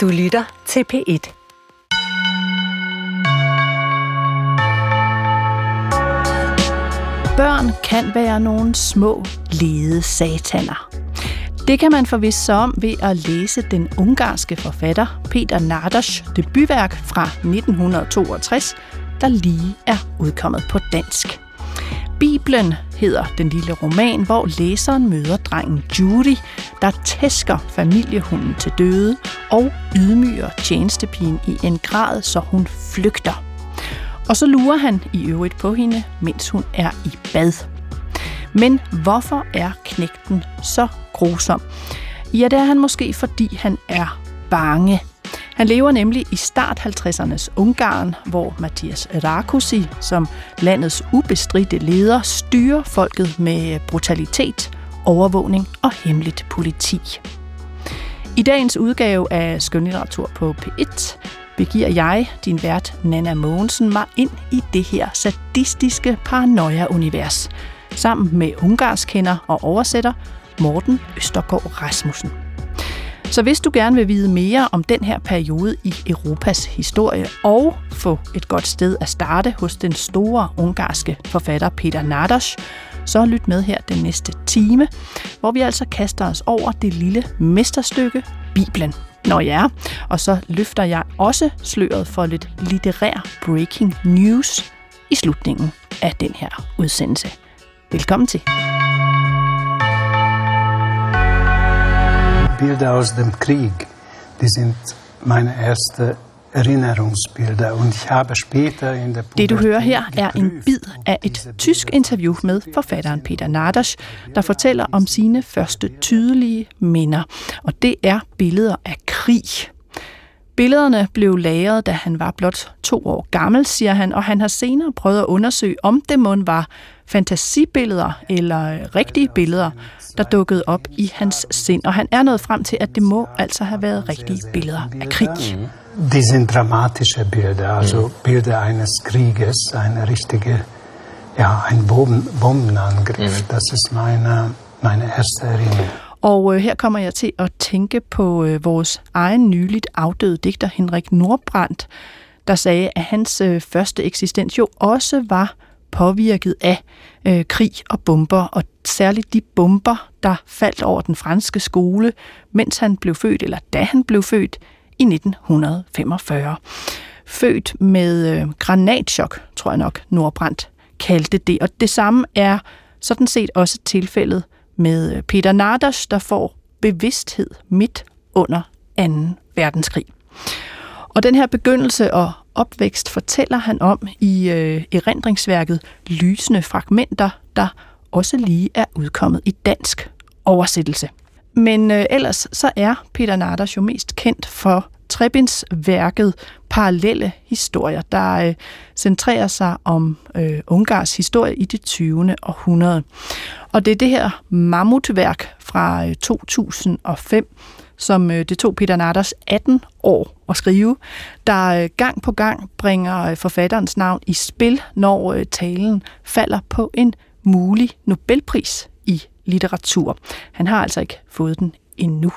Du lytter til P1. Børn kan være nogle små, lede sataner. Det kan man forvisse sig om ved at læse den ungarske forfatter Peter Nardas debutværk fra 1962, der lige er udkommet på dansk. Bibelen hedder den lille roman, hvor læseren møder drengen Judy, der tæsker familiehunden til døde og ydmyger tjenestepigen i en grad, så hun flygter. Og så lurer han i øvrigt på hende, mens hun er i bad. Men hvorfor er knægten så grusom? Ja, det er han måske, fordi han er bange. Han lever nemlig i start 50'ernes Ungarn, hvor Mathias Rakusi som landets ubestridte leder styrer folket med brutalitet, overvågning og hemmeligt politi. I dagens udgave af Skønlitteratur på P1 begiver jeg, din vært Nana Mogensen, mig ind i det her sadistiske paranoia-univers, sammen med ungarskender og oversætter Morten Østergaard Rasmussen. Så hvis du gerne vil vide mere om den her periode i Europas historie og få et godt sted at starte hos den store ungarske forfatter Peter Nardas, så lyt med her den næste time, hvor vi altså kaster os over det lille mesterstykke Bibelen. Nå ja, og så løfter jeg også sløret for lidt litterær breaking news i slutningen af den her udsendelse. Velkommen til. Bilder aus dem Krieg, det sind meine erste det du hører her er en bid af et tysk interview med forfatteren Peter Nardas, der fortæller om sine første tydelige minder. Og det er billeder af krig. Billederne blev lagret, da han var blot to år gammel, siger han, og han har senere prøvet at undersøge, om det må var fantasibilleder eller rigtige billeder, der dukkede op i hans sind. Og han er nået frem til, at det må altså have været rigtige billeder af krig. Die sind dramatische Bilder, also Bilder eines Krieges, eine richtige, ja, ein Bomben, Bombenangriff. Das ist meine, meine erste Erinnerung. Og øh, her kommer jeg til at tænke på øh, vores egen nyligt afdøde digter Henrik Nordbrandt, der sagde, at hans øh, første eksistens jo også var påvirket af øh, krig og bomber, og særligt de bomber, der faldt over den franske skole, mens han blev født, eller da han blev født i 1945. Født med øh, granatchok, tror jeg nok, Nordbrandt kaldte det. Og det samme er sådan set også tilfældet med øh, Peter Nardas, der får bevidsthed midt under 2. verdenskrig. Og den her begyndelse og opvækst fortæller han om i øh, erindringsværket Lysende Fragmenter, der også lige er udkommet i dansk oversættelse. Men øh, ellers så er Peter Nardas jo mest kendt for Trebins værket Parallelle historier, der øh, centrerer sig om øh, Ungars historie i det 20. århundrede. Og det er det her mammutværk fra øh, 2005, som øh, det tog Peter Nardas 18 år at skrive, der øh, gang på gang bringer øh, forfatterens navn i spil, når øh, talen falder på en mulig Nobelpris litteratur. Han har altså ikke fået den endnu.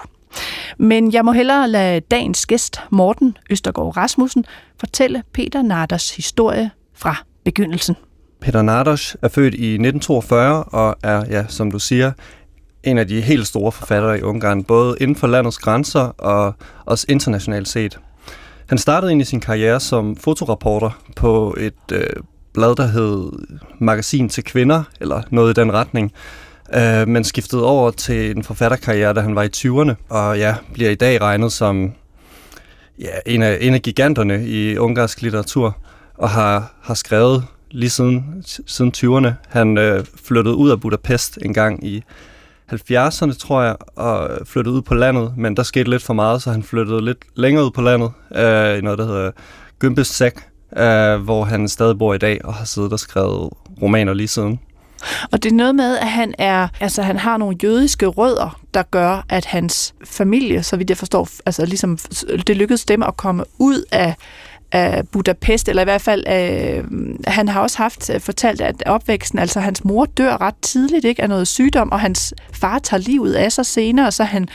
Men jeg må hellere lade dagens gæst, Morten Østergaard Rasmussen, fortælle Peter Narders historie fra begyndelsen. Peter Nardas er født i 1942 og er, ja, som du siger, en af de helt store forfattere i Ungarn, både inden for landets grænser og også internationalt set. Han startede ind i sin karriere som fotoreporter på et øh, blad, der hed Magasin til Kvinder, eller noget i den retning, øh, men skiftede over til en forfatterkarriere, da han var i 20'erne, og ja, bliver i dag regnet som ja, en, af, en af giganterne i ungarsk litteratur, og har, har skrevet lige siden, siden 20'erne. Han øh, flyttede ud af Budapest en gang i 70'erne, tror jeg, og flyttede ud på landet, men der skete lidt for meget, så han flyttede lidt længere ud på landet, øh, i noget, der hedder Gymbesæk, øh, hvor han stadig bor i dag og har siddet og skrevet romaner lige siden. Og det er noget med, at han er, altså han har nogle jødiske rødder, der gør, at hans familie, så vidt jeg forstår, altså ligesom det lykkedes dem at komme ud af af Budapest, eller i hvert fald, øh, han har også haft øh, fortalt, at opvæksten, altså hans mor dør ret tidligt ikke, af noget sygdom, og hans far tager livet af sig senere, så han,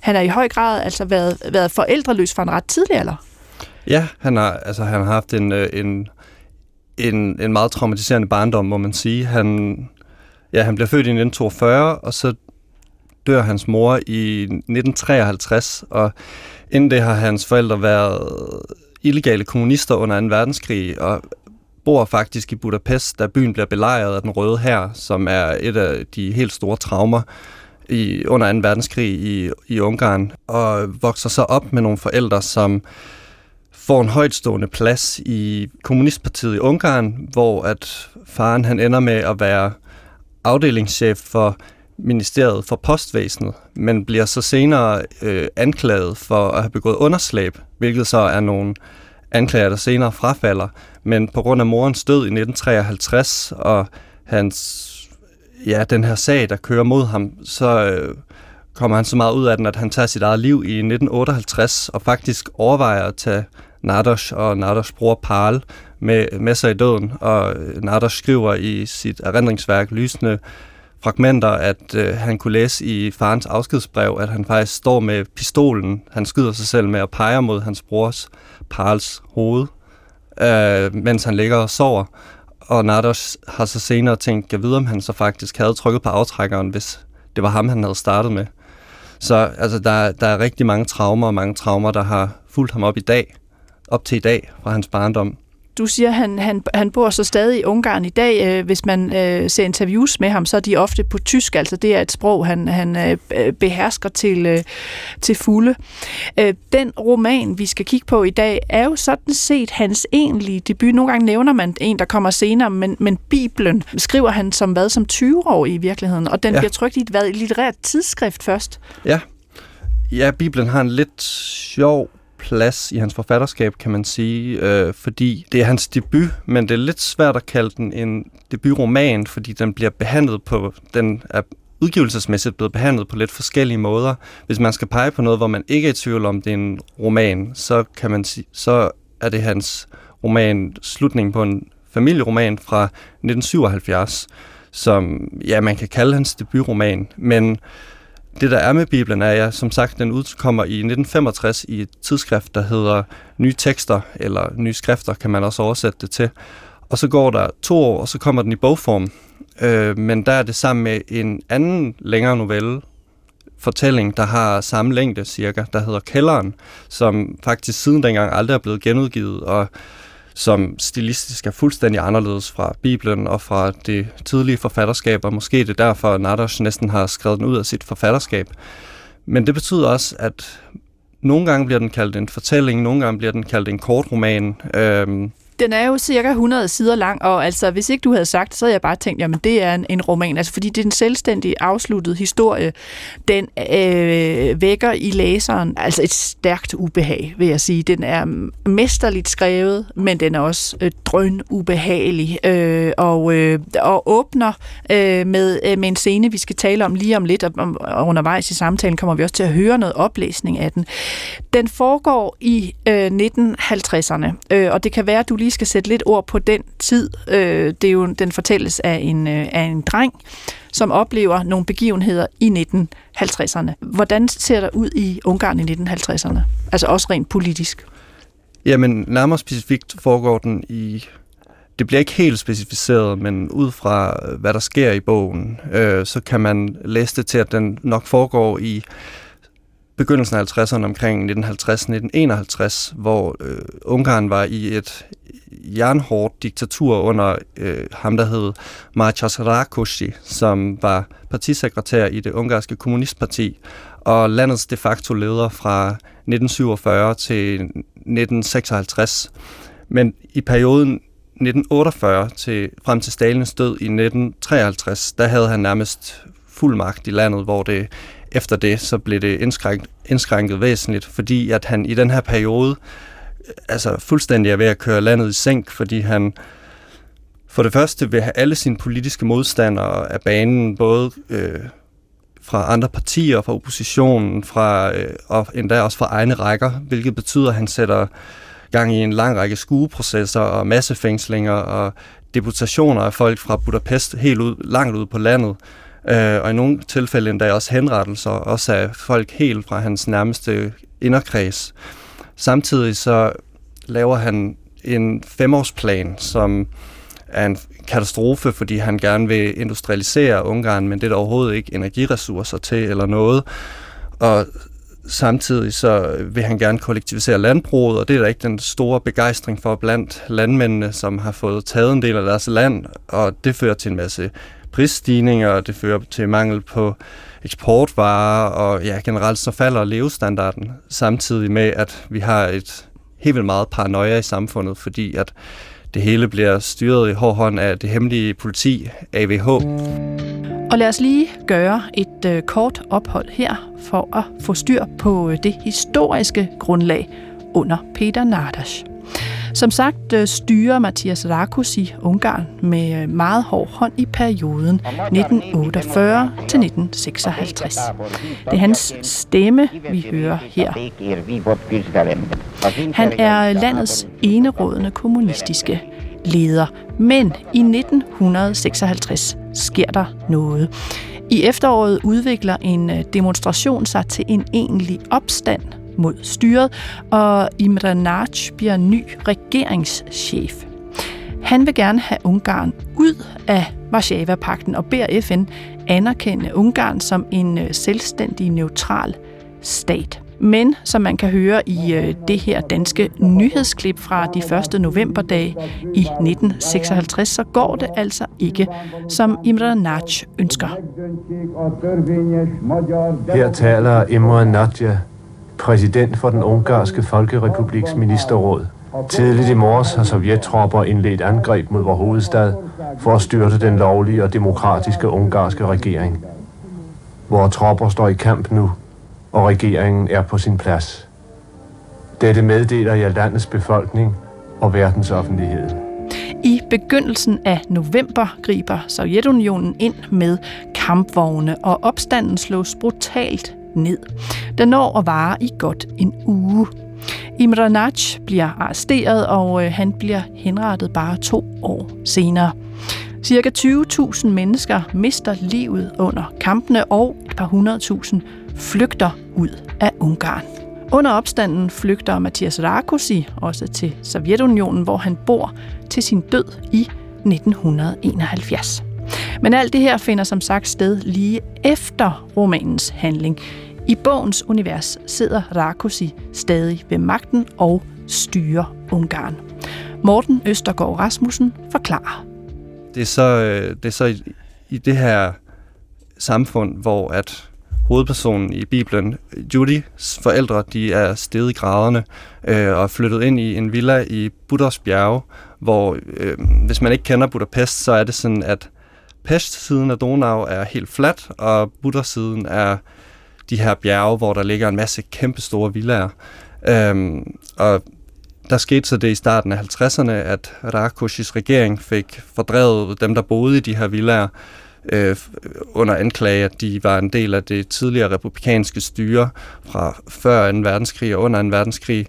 han er i høj grad altså været, været forældreløs fra en ret tidlig alder. Ja, han har, altså, han har haft en, øh, en, en, en meget traumatiserende barndom, må man sige. Han, ja, han bliver født i 1942, og så dør hans mor i 1953, og inden det har hans forældre været illegale kommunister under 2. verdenskrig, og bor faktisk i Budapest, da byen bliver belejret af den røde her, som er et af de helt store traumer i, under 2. verdenskrig i, i Ungarn, og vokser så op med nogle forældre, som får en højtstående plads i Kommunistpartiet i Ungarn, hvor at faren han ender med at være afdelingschef for ministeriet for postvæsenet, men bliver så senere øh, anklaget for at have begået underslæb, hvilket så er nogle anklager, der senere frafalder. Men på grund af morens død i 1953 og hans, ja, den her sag, der kører mod ham, så øh, kommer han så meget ud af den, at han tager sit eget liv i 1958 og faktisk overvejer at tage Nardosh og Nados bror Parl med, med sig i døden. Og øh, Nardosh skriver i sit erindringsværk Lysende fragmenter, at øh, han kunne læse i farens afskedsbrev, at han faktisk står med pistolen, han skyder sig selv med og peger mod hans brors Parls hoved, øh, mens han ligger og sover. Og Nardosh har så senere tænkt, at vide, om han så faktisk havde trykket på aftrækkeren, hvis det var ham, han havde startet med. Så altså, der, der er rigtig mange traumer, og mange traumer, der har fulgt ham op i dag, op til i dag fra hans barndom. Du siger, at han, han, han bor så stadig i Ungarn i dag. Øh, hvis man øh, ser interviews med ham, så er de ofte på tysk. Altså det er et sprog, han, han øh, behersker til, øh, til fulde. Øh, den roman, vi skal kigge på i dag, er jo sådan set hans egentlige debut. Nogle gange nævner man en, der kommer senere, men, men Bibelen skriver han som hvad, som 20 år i virkeligheden. Og den ja. bliver trykt i et, hvad, litterært tidsskrift først. Ja. Ja, Bibelen har en lidt sjov plads i hans forfatterskab, kan man sige, øh, fordi det er hans debut, men det er lidt svært at kalde den en debutroman, fordi den bliver behandlet på, den er udgivelsesmæssigt blevet behandlet på lidt forskellige måder. Hvis man skal pege på noget, hvor man ikke er i tvivl om, det er en roman, så kan man sige, så er det hans roman Slutningen på en familieroman fra 1977, som ja, man kan kalde hans debutroman, men det, der er med Bibelen, er, ja, som sagt, den udkommer i 1965 i et tidsskrift, der hedder Nye Tekster, eller Nye Skrifter, kan man også oversætte det til. Og så går der to år, og så kommer den i bogform. Øh, men der er det sammen med en anden længere novelle, fortælling, der har samme længde cirka, der hedder Kælderen, som faktisk siden dengang aldrig er blevet genudgivet, og som stilistisk er fuldstændig anderledes fra Bibelen og fra det tidlige forfatterskab, og måske det er derfor, at Nardosh næsten har skrevet den ud af sit forfatterskab. Men det betyder også, at nogle gange bliver den kaldt en fortælling, nogle gange bliver den kaldt en kort roman. Øhm, den er jo cirka 100 sider lang, og altså, hvis ikke du havde sagt så havde jeg bare tænkt, jamen det er en, en roman, altså fordi det er en selvstændig afsluttet historie. Den øh, vækker i læseren altså et stærkt ubehag, vil jeg sige. Den er mesterligt skrevet, men den er også øh, drøn ubehagelig, øh, og, øh, og åbner øh, med, øh, med en scene, vi skal tale om lige om lidt, og, og undervejs i samtalen kommer vi også til at høre noget oplæsning af den. Den foregår i øh, 1950'erne, øh, og det kan være, at du lige lige skal sætte lidt ord på den tid. Øh, det er jo, den fortælles af en, øh, af en dreng, som oplever nogle begivenheder i 1950'erne. Hvordan ser der ud i Ungarn i 1950'erne? Altså også rent politisk. Jamen, nærmere specifikt foregår den i... Det bliver ikke helt specificeret, men ud fra, øh, hvad der sker i bogen, øh, så kan man læse det til, at den nok foregår i begyndelsen af 50'erne omkring 1950-1951, hvor øh, Ungarn var i et jernhårdt diktatur under øh, ham, der hed Marcos Rakosi, som var partisekretær i det ungarske kommunistparti, og landets de facto leder fra 1947 til 1956. Men i perioden 1948 til, frem til Stalins død i 1953, der havde han nærmest fuld magt i landet, hvor det efter det så blev det indskrænket, indskrænket væsentligt, fordi at han i den her periode altså fuldstændig er ved at køre landet i sænk, fordi han for det første vil have alle sine politiske modstandere af banen, både øh, fra andre partier, fra oppositionen, fra, øh, og endda også fra egne rækker, hvilket betyder, at han sætter gang i en lang række skueprocesser og massefængslinger og deputationer af folk fra Budapest helt ud, langt ud på landet. Øh, og i nogle tilfælde endda også henrettelser, også af folk helt fra hans nærmeste inderkreds. Samtidig så laver han en femårsplan, som er en katastrofe, fordi han gerne vil industrialisere Ungarn, men det er der overhovedet ikke energiressourcer til eller noget. Og samtidig så vil han gerne kollektivisere landbruget, og det er der ikke den store begejstring for blandt landmændene, som har fået taget en del af deres land, og det fører til en masse prisstigninger, og det fører til mangel på eksportvarer, og ja, generelt så falder levestandarden, samtidig med, at vi har et helt vildt meget paranoia i samfundet, fordi at det hele bliver styret i hård hånd af det hemmelige politi, AVH. Og lad os lige gøre et øh, kort ophold her for at få styr på øh, det historiske grundlag under Peter Nardas. Som sagt øh, styrer Mathias Rákosi Ungarn med øh, meget hård hånd i perioden 1948 til 1956. Det er hans stemme, vi hører her. Han er landets enerådende kommunistiske leder, men i 1956 sker der noget. I efteråret udvikler en øh, demonstration sig til en egentlig opstand mod styret, og Imre Nagy bliver ny regeringschef. Han vil gerne have Ungarn ud af Varsava-pakten og beder FN anerkende Ungarn som en øh, selvstændig neutral stat. Men som man kan høre i øh, det her danske nyhedsklip fra de første novemberdage i 1956, så går det altså ikke, som Imre Nagy ønsker. Her taler Imre Nagy, præsident for den ungarske Folkerepubliks ministerråd. Tidligt i morges har sovjettropper indledt angreb mod vores hovedstad for at styrte den lovlige og demokratiske ungarske regering. Vores tropper står i kamp nu, og regeringen er på sin plads. Dette meddeler jeg landets befolkning og verdensoffentligheden. I begyndelsen af november griber Sovjetunionen ind med kampvogne, og opstanden slås brutalt ned. Den når at vare i godt en uge. Imre Nagy bliver arresteret, og øh, han bliver henrettet bare to år senere. Cirka 20.000 mennesker mister livet under kampene, og et par hundredtusind flygter ud af Ungarn. Under opstanden flygter Mathias Rakosi også til Sovjetunionen, hvor han bor til sin død i 1971. Men alt det her finder som sagt sted lige efter romanens handling. I bogens univers sidder Rakosi stadig ved magten og styrer Ungarn. Morten Østergaard Rasmussen forklarer. Det er så, øh, det er så i, i det her samfund, hvor at hovedpersonen i Bibelen, Judys forældre, de er steget i graderne øh, og er flyttet ind i en villa i Buddhas bjerge, hvor øh, hvis man ikke kender Budapest, så er det sådan, at Pest-siden af Donau er helt flat, og Buddha-siden er de her bjerge, hvor der ligger en masse kæmpe store villaer. Øhm, og der skete så det i starten af 50'erne, at Rakushis regering fik fordrevet dem, der boede i de her villaer, øh, under anklage, at de var en del af det tidligere republikanske styre fra før 2. verdenskrig og under 2. verdenskrig.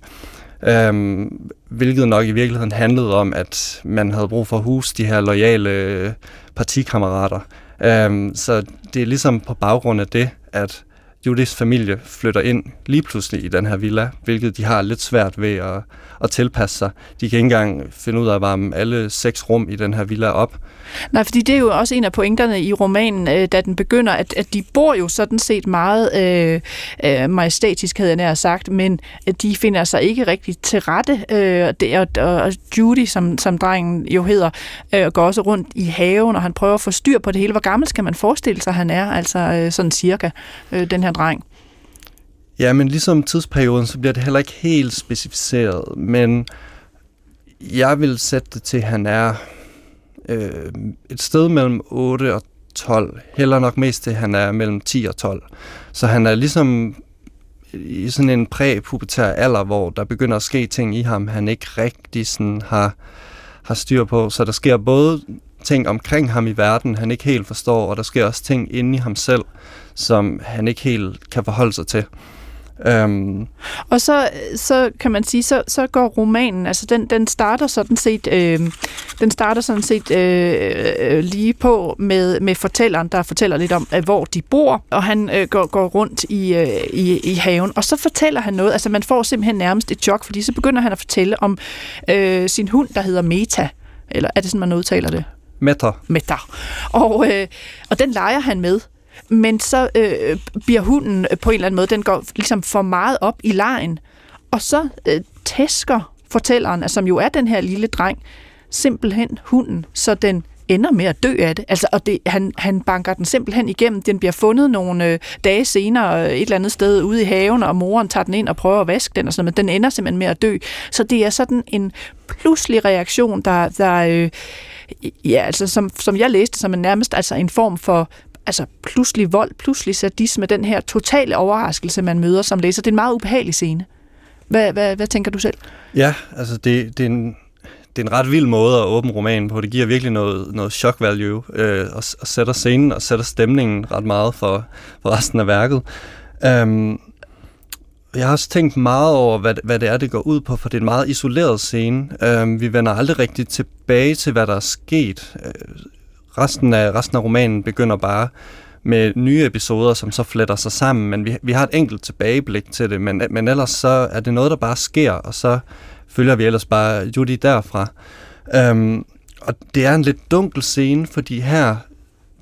Øhm, hvilket nok i virkeligheden handlede om, at man havde brug for at huse de her lojale øh, partikammerater. Øhm, så det er ligesom på baggrund af det, at Judiths familie flytter ind lige pludselig i den her villa, hvilket de har lidt svært ved at, at tilpasse sig. De kan ikke engang finde ud af at varme alle seks rum i den her villa op. Nej, fordi det er jo også en af pointerne i romanen, øh, da den begynder, at, at de bor jo sådan set meget øh, øh, majestætisk, havde jeg nær sagt, men de finder sig ikke rigtig til rette. Øh, det, og, og Judy, som, som drengen jo hedder, øh, går også rundt i haven, og han prøver at få styr på det hele. Hvor gammel skal man forestille sig, han er, altså øh, sådan cirka, øh, den her dreng? Ja, men ligesom tidsperioden, så bliver det heller ikke helt specificeret, men jeg vil sætte det til, at han er øh, et sted mellem 8 og 12. Heller nok mest til, at han er mellem 10 og 12. Så han er ligesom i sådan en præpubertær alder, hvor der begynder at ske ting i ham, han ikke rigtig sådan har, har styr på. Så der sker både ting omkring ham i verden, han ikke helt forstår, og der sker også ting inde i ham selv, som han ikke helt kan forholde sig til. Øhm. Og så, så kan man sige, så, så går romanen, altså den, den starter sådan set, øh, den starter sådan set øh, lige på med, med fortælleren, der fortæller lidt om, hvor de bor, og han øh, går, går rundt i, øh, i, i haven, og så fortæller han noget, altså man får simpelthen nærmest et chok, fordi så begynder han at fortælle om øh, sin hund, der hedder Meta, eller er det sådan, man udtaler det? Meta. Meta. Og, øh, og den leger han med. Men så øh, bliver hunden øh, på en eller anden måde, den går ligesom for meget op i lejen. Og så øh, tæsker fortælleren, altså, som jo er den her lille dreng, simpelthen hunden, så den ender med at dø af det. Altså, og det, han, han banker den simpelthen igennem. Den bliver fundet nogle øh, dage senere øh, et eller andet sted ude i haven, og moren tager den ind og prøver at vaske den, og sådan men den ender simpelthen med at dø. Så det er sådan en pludselig reaktion, der, der øh, ja, altså som, som jeg læste som en nærmest altså en form for altså pludselig vold, pludselig sadisme, den her totale overraskelse, man møder som læser. Det er en meget ubehagelig scene. Hvad, hvad, hvad tænker du selv? Ja, altså det, det, er en, det er en ret vild måde at åbne romanen på. Det giver virkelig noget, noget shock value, øh, og, og sætter scenen og sætter stemningen ret meget for, for resten af værket. Um, jeg har også tænkt meget over, hvad, hvad det er, det går ud på, for det er en meget isoleret scene. Um, vi vender aldrig rigtig tilbage til, hvad der er sket. Øh, resten, af, resten af romanen begynder bare med nye episoder, som så fletter sig sammen, men vi, vi har et enkelt tilbageblik til det, men, men ellers så er det noget, der bare sker, og så følger vi ellers bare Judy derfra. Øhm, og det er en lidt dunkel scene, fordi her,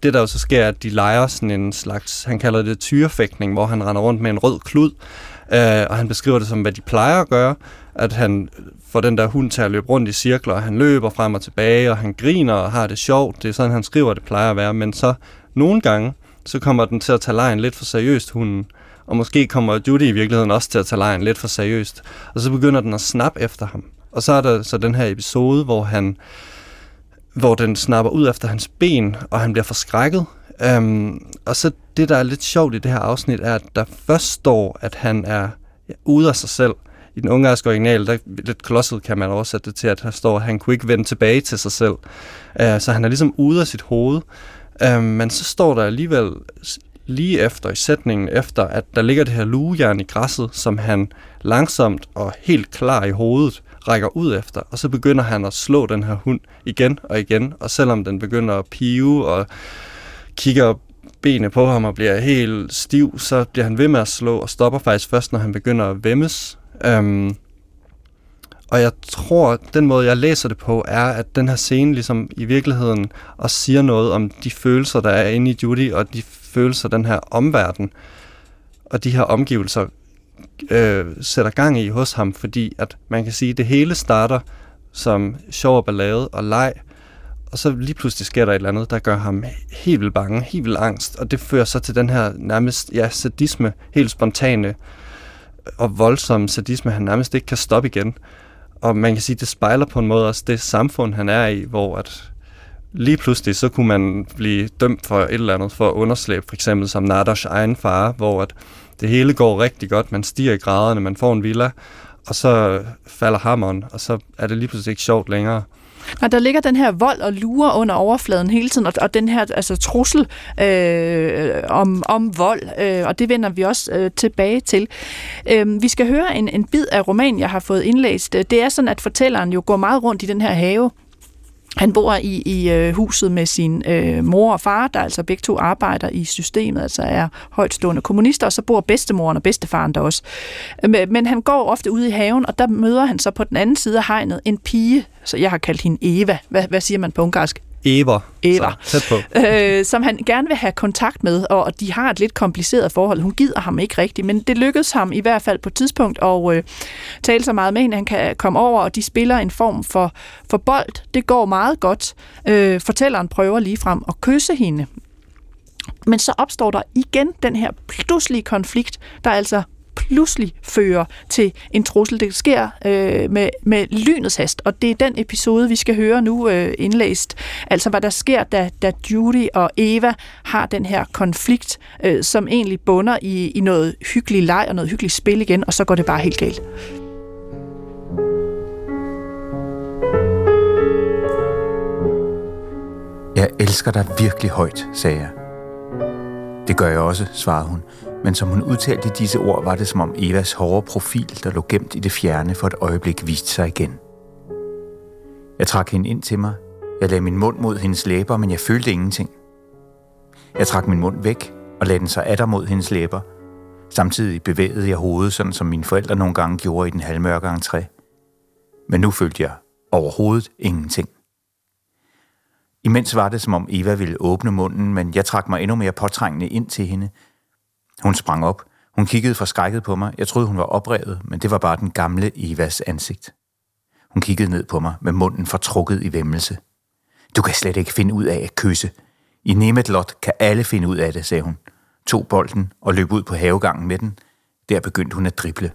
det der jo så sker, at de leger sådan en slags, han kalder det tyrefægtning, hvor han render rundt med en rød klud, øh, og han beskriver det som, hvad de plejer at gøre, at han får den der hund til at løbe rundt i cirkler, og han løber frem og tilbage, og han griner og har det sjovt. Det er sådan, han skriver, det plejer at være. Men så nogle gange, så kommer den til at tage lejen lidt for seriøst, hunden. Og måske kommer Judy i virkeligheden også til at tage lejen lidt for seriøst. Og så begynder den at snappe efter ham. Og så er der så den her episode, hvor han hvor den snapper ud efter hans ben, og han bliver forskrækket. Um, og så det, der er lidt sjovt i det her afsnit, er, at der først står, at han er ja, ude af sig selv. I den ungarske original, der lidt klodset kan man oversætte det til, at der står, at han kunne ikke vende tilbage til sig selv. Uh, så han er ligesom ude af sit hoved. Uh, men så står der alligevel lige efter i sætningen efter, at der ligger det her lugejern i græsset, som han langsomt og helt klar i hovedet rækker ud efter, og så begynder han at slå den her hund igen og igen, og selvom den begynder at pive og kigger benene på ham og bliver helt stiv, så bliver han ved med at slå og stopper faktisk først, når han begynder at vemmes. Øhm, og jeg tror, at den måde, jeg læser det på, er, at den her scene ligesom i virkeligheden også siger noget om de følelser, der er inde i Judy, og de følelser, den her omverden og de her omgivelser øh, sætter gang i hos ham, fordi at man kan sige, at det hele starter som sjov og ballade og leg, og så lige pludselig sker der et eller andet, der gør ham helt vildt bange, helt vildt angst, og det fører så til den her nærmest ja, sadisme, helt spontane og voldsomme sadisme, han nærmest ikke kan stoppe igen. Og man kan sige, det spejler på en måde også det samfund, han er i, hvor at lige pludselig så kunne man blive dømt for et eller andet, for at underslæbe, for eksempel som Nadas egen far, hvor at det hele går rigtig godt, man stiger i graderne, man får en villa, og så falder hammeren, og så er det lige pludselig ikke sjovt længere. Og der ligger den her vold og lurer under overfladen hele tiden, og, og den her altså, trussel øh, om, om vold, øh, og det vender vi også øh, tilbage til. Øh, vi skal høre en, en bid af roman, jeg har fået indlæst. Det er sådan, at fortælleren jo går meget rundt i den her have, han bor i, i øh, huset med sin øh, mor og far, der altså begge to arbejder i systemet, altså er højtstående kommunister, og så bor bedstemoren og bedstefaren der også. Øh, men han går ofte ud i haven, og der møder han så på den anden side af hegnet en pige, så jeg har kaldt hende Eva. Hvad, hvad siger man på ungarsk? Ever. Ever. Så, tæt på. Øh, som han gerne vil have kontakt med, og de har et lidt kompliceret forhold. Hun gider ham ikke rigtigt, men det lykkedes ham i hvert fald på et tidspunkt at øh, tale så meget med hende, han kan komme over, og de spiller en form for, for bold. Det går meget godt. Øh, fortælleren prøver lige frem at kysse hende. Men så opstår der igen den her pludselige konflikt, der altså pludselig fører til en trussel. Det sker øh, med, med lynets hast, og det er den episode, vi skal høre nu øh, indlæst. Altså, hvad der sker, da, da Judy og Eva har den her konflikt, øh, som egentlig bunder i, i noget hyggelig leg og noget hyggeligt spil igen, og så går det bare helt galt. Jeg elsker dig virkelig højt, sagde jeg. Det gør jeg også, svarede hun, men som hun udtalte disse ord, var det som om Evas hårde profil, der lå gemt i det fjerne for et øjeblik, viste sig igen. Jeg trak hende ind til mig. Jeg lagde min mund mod hendes læber, men jeg følte ingenting. Jeg trak min mund væk og lagde den så atter mod hendes læber. Samtidig bevægede jeg hovedet, sådan som mine forældre nogle gange gjorde i den halvmørke entré. Men nu følte jeg overhovedet ingenting. Imens var det, som om Eva ville åbne munden, men jeg trak mig endnu mere påtrængende ind til hende. Hun sprang op. Hun kiggede forskrækket på mig. Jeg troede, hun var oprevet, men det var bare den gamle Evas ansigt. Hun kiggede ned på mig med munden fortrukket i vemmelse. Du kan slet ikke finde ud af at kysse. I Nemetlot kan alle finde ud af det, sagde hun. Tog bolden og løb ud på havegangen med den. Der begyndte hun at drible.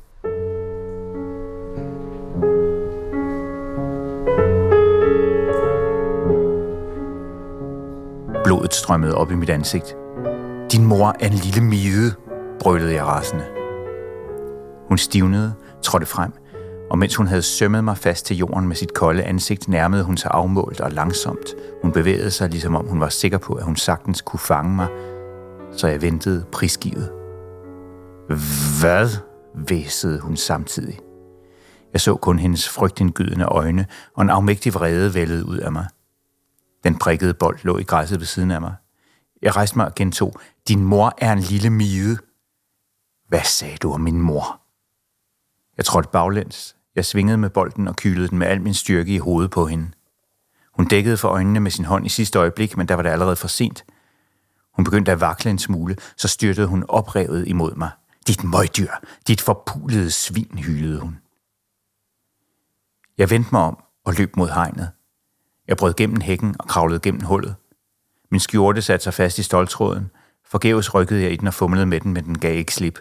Blodet strømmede op i mit ansigt. Din mor er en lille mide, brølede jeg rasende. Hun stivnede, trådte frem, og mens hun havde sømmet mig fast til jorden med sit kolde ansigt, nærmede hun sig afmålt og langsomt. Hun bevægede sig, ligesom om hun var sikker på, at hun sagtens kunne fange mig, så jeg ventede prisgivet. Hvad? væsede hun samtidig. Jeg så kun hendes frygtindgydende øjne, og en afmægtig vrede vældede ud af mig. Den prikkede bold lå i græsset ved siden af mig. Jeg rejste mig og gentog, din mor er en lille mide. Hvad sagde du om min mor? Jeg trådte baglæns. Jeg svingede med bolden og kylede den med al min styrke i hovedet på hende. Hun dækkede for øjnene med sin hånd i sidste øjeblik, men der var det allerede for sent. Hun begyndte at vakle en smule, så styrtede hun oprevet imod mig. Dit møgdyr, dit forpulede svin, hylede hun. Jeg vendte mig om og løb mod hegnet. Jeg brød gennem hækken og kravlede gennem hullet. Min skjorte satte sig fast i stoltråden. Forgæves rykkede jeg i den og fumlede med den, men den gav ikke slip.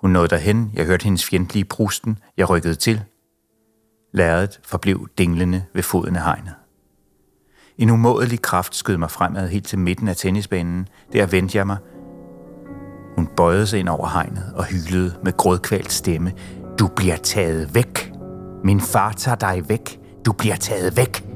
Hun nåede derhen, jeg hørte hendes fjendtlige prusten, jeg rykkede til. Læret forblev dinglende ved foden af hegnet. En umådelig kraft skød mig fremad helt til midten af tennisbanen. Der vendte jeg mig. Hun bøjede sig ind over hegnet og hylede med grådkvalt stemme. Du bliver taget væk. Min far tager dig væk. Du bliver taget væk.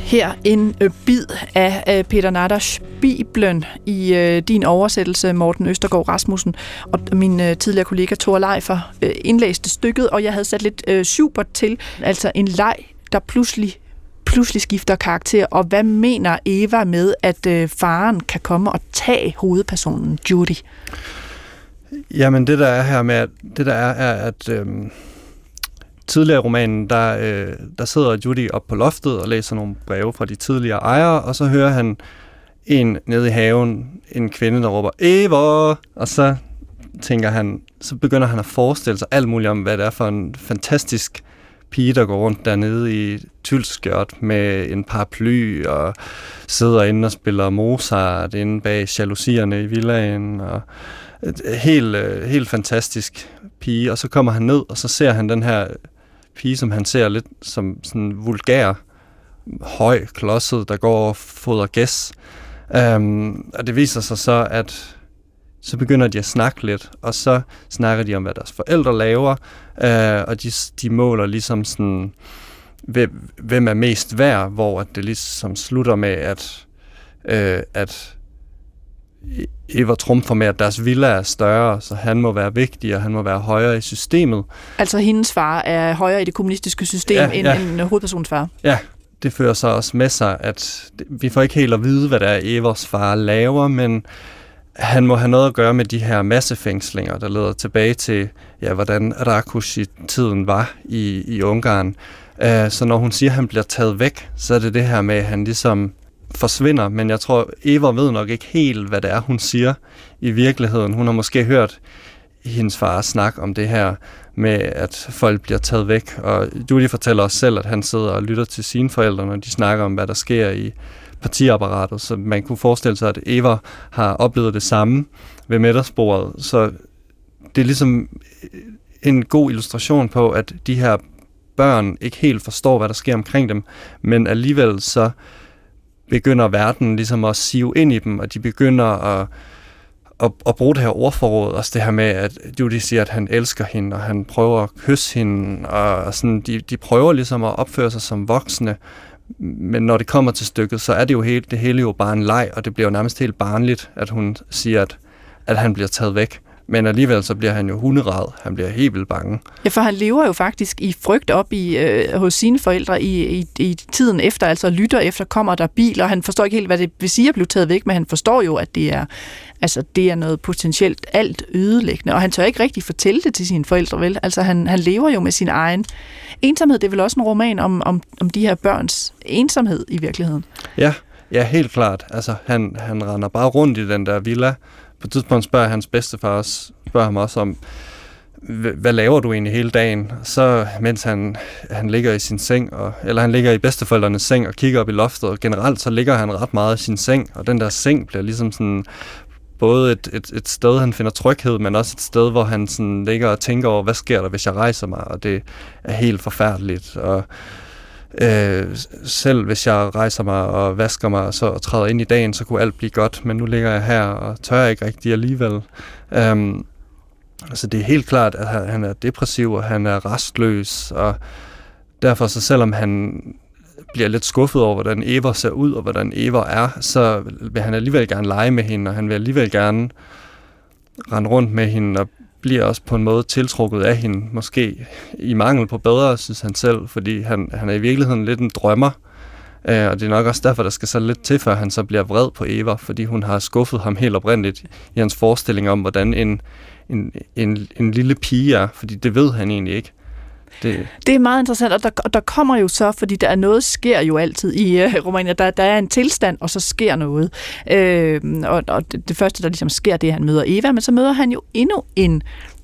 Her en øh, bid af øh, Peter Natters Bibelen i øh, din oversættelse, Morten Østergaard Rasmussen, og min tidligere kollega Thor Leifer indlæste stykket, og jeg havde sat lidt øh, super til, altså en leg, der pludselig pludselig skifter karakter, og hvad mener Eva med, at øh, faren kan komme og tage hovedpersonen, Judy? Jamen det der er her med, at, det der er, er at øh, tidligere i romanen, der, øh, der sidder Judy op på loftet og læser nogle breve fra de tidligere ejere, og så hører han en nede i haven, en kvinde, der råber, Eva! Og så tænker han, så begynder han at forestille sig alt muligt om, hvad det er for en fantastisk pige, der går rundt dernede i tylskørt med en paraply og sidder inde og spiller Mozart inde bag jalousierne i villaen. Og et helt, øh, helt fantastisk pige. Og så kommer han ned, og så ser han den her pige, som han ser lidt som sådan vulgær, høj, klodset, der går og fodrer gæs. Um, og det viser sig så, at så begynder de at snakke lidt, og så snakker de om, hvad deres forældre laver, uh, og de, de måler ligesom sådan, hvem er mest værd, hvor det ligesom slutter med, at, uh, at Eva trumfer med, at deres villa er større, så han må være vigtig, og han må være højere i systemet. Altså hendes far er højere i det kommunistiske system ja, end, ja. end hovedpersonens far? Ja, det fører så også med sig, at vi får ikke helt at vide, hvad der er Evers far laver, men han må have noget at gøre med de her massefængslinger, der leder tilbage til, ja, hvordan Rakushi-tiden var i, i Ungarn. Uh, så når hun siger, at han bliver taget væk, så er det det her med, at han ligesom forsvinder, men jeg tror, Eva ved nok ikke helt, hvad det er, hun siger i virkeligheden. Hun har måske hørt hendes far snakke om det her med, at folk bliver taget væk, og Julie fortæller også selv, at han sidder og lytter til sine forældre, når de snakker om, hvad der sker i partiapparatet, så man kunne forestille sig, at Eva har oplevet det samme ved middagsbordet, så det er ligesom øh, en god illustration på, at de her børn ikke helt forstår, hvad der sker omkring dem, men alligevel så begynder verden ligesom at sive ind i dem, og de begynder at, at, at bruge det her ordforråd, også det her med, at Judy siger, at han elsker hende, og han prøver at kysse hende, og sådan, de, de prøver ligesom at opføre sig som voksne, Men når det kommer til stykket, så er det jo helt, det hele jo bare en leg, og det bliver jo nærmest helt barnligt, at hun siger, at, at han bliver taget væk. Men alligevel så bliver han jo hunderad. Han bliver helt vildt bange. Ja, for han lever jo faktisk i frygt op i, øh, hos sine forældre i, i, i tiden efter, altså lytter efter, kommer der biler. Han forstår ikke helt, hvad det vil sige at blive taget væk, men han forstår jo, at det er, altså, det er noget potentielt alt ødelæggende. Og han tør ikke rigtig fortælle det til sine forældre, vel? Altså han, han lever jo med sin egen ensomhed. Det er vel også en roman om, om, om de her børns ensomhed i virkeligheden. Ja, ja helt klart. Altså han, han render bare rundt i den der villa, på et tidspunkt spørger hans bedstefar spørger ham også om, hvad laver du egentlig hele dagen? Så mens han, han ligger i sin seng, og, eller han ligger i bedsteforældrenes seng og kigger op i loftet, og generelt så ligger han ret meget i sin seng, og den der seng bliver ligesom sådan både et, et, et sted, han finder tryghed, men også et sted, hvor han sådan ligger og tænker over, hvad sker der, hvis jeg rejser mig, og det er helt forfærdeligt. Og Øh, selv hvis jeg rejser mig og vasker mig og så og træder ind i dagen, så kunne alt blive godt, men nu ligger jeg her og tør ikke rigtig alligevel. Um, altså det er helt klart, at han er depressiv, og han er restløs, og derfor så selvom han bliver lidt skuffet over, hvordan Eva ser ud, og hvordan Eva er, så vil han alligevel gerne lege med hende, og han vil alligevel gerne rende rundt med hende og bliver også på en måde tiltrukket af hende, måske i mangel på bedre, synes han selv, fordi han, han er i virkeligheden lidt en drømmer, øh, og det er nok også derfor, der skal så lidt til, før han så bliver vred på Eva, fordi hun har skuffet ham helt oprindeligt i hans forestilling om, hvordan en, en, en, en lille pige er, fordi det ved han egentlig ikke. Det... det er meget interessant, og der, der kommer jo så, fordi der er noget, sker jo altid i uh, Romania. Der, der er en tilstand, og så sker noget. Øh, og og det, det første, der ligesom sker, det er, at han møder Eva, men så møder han jo endnu en,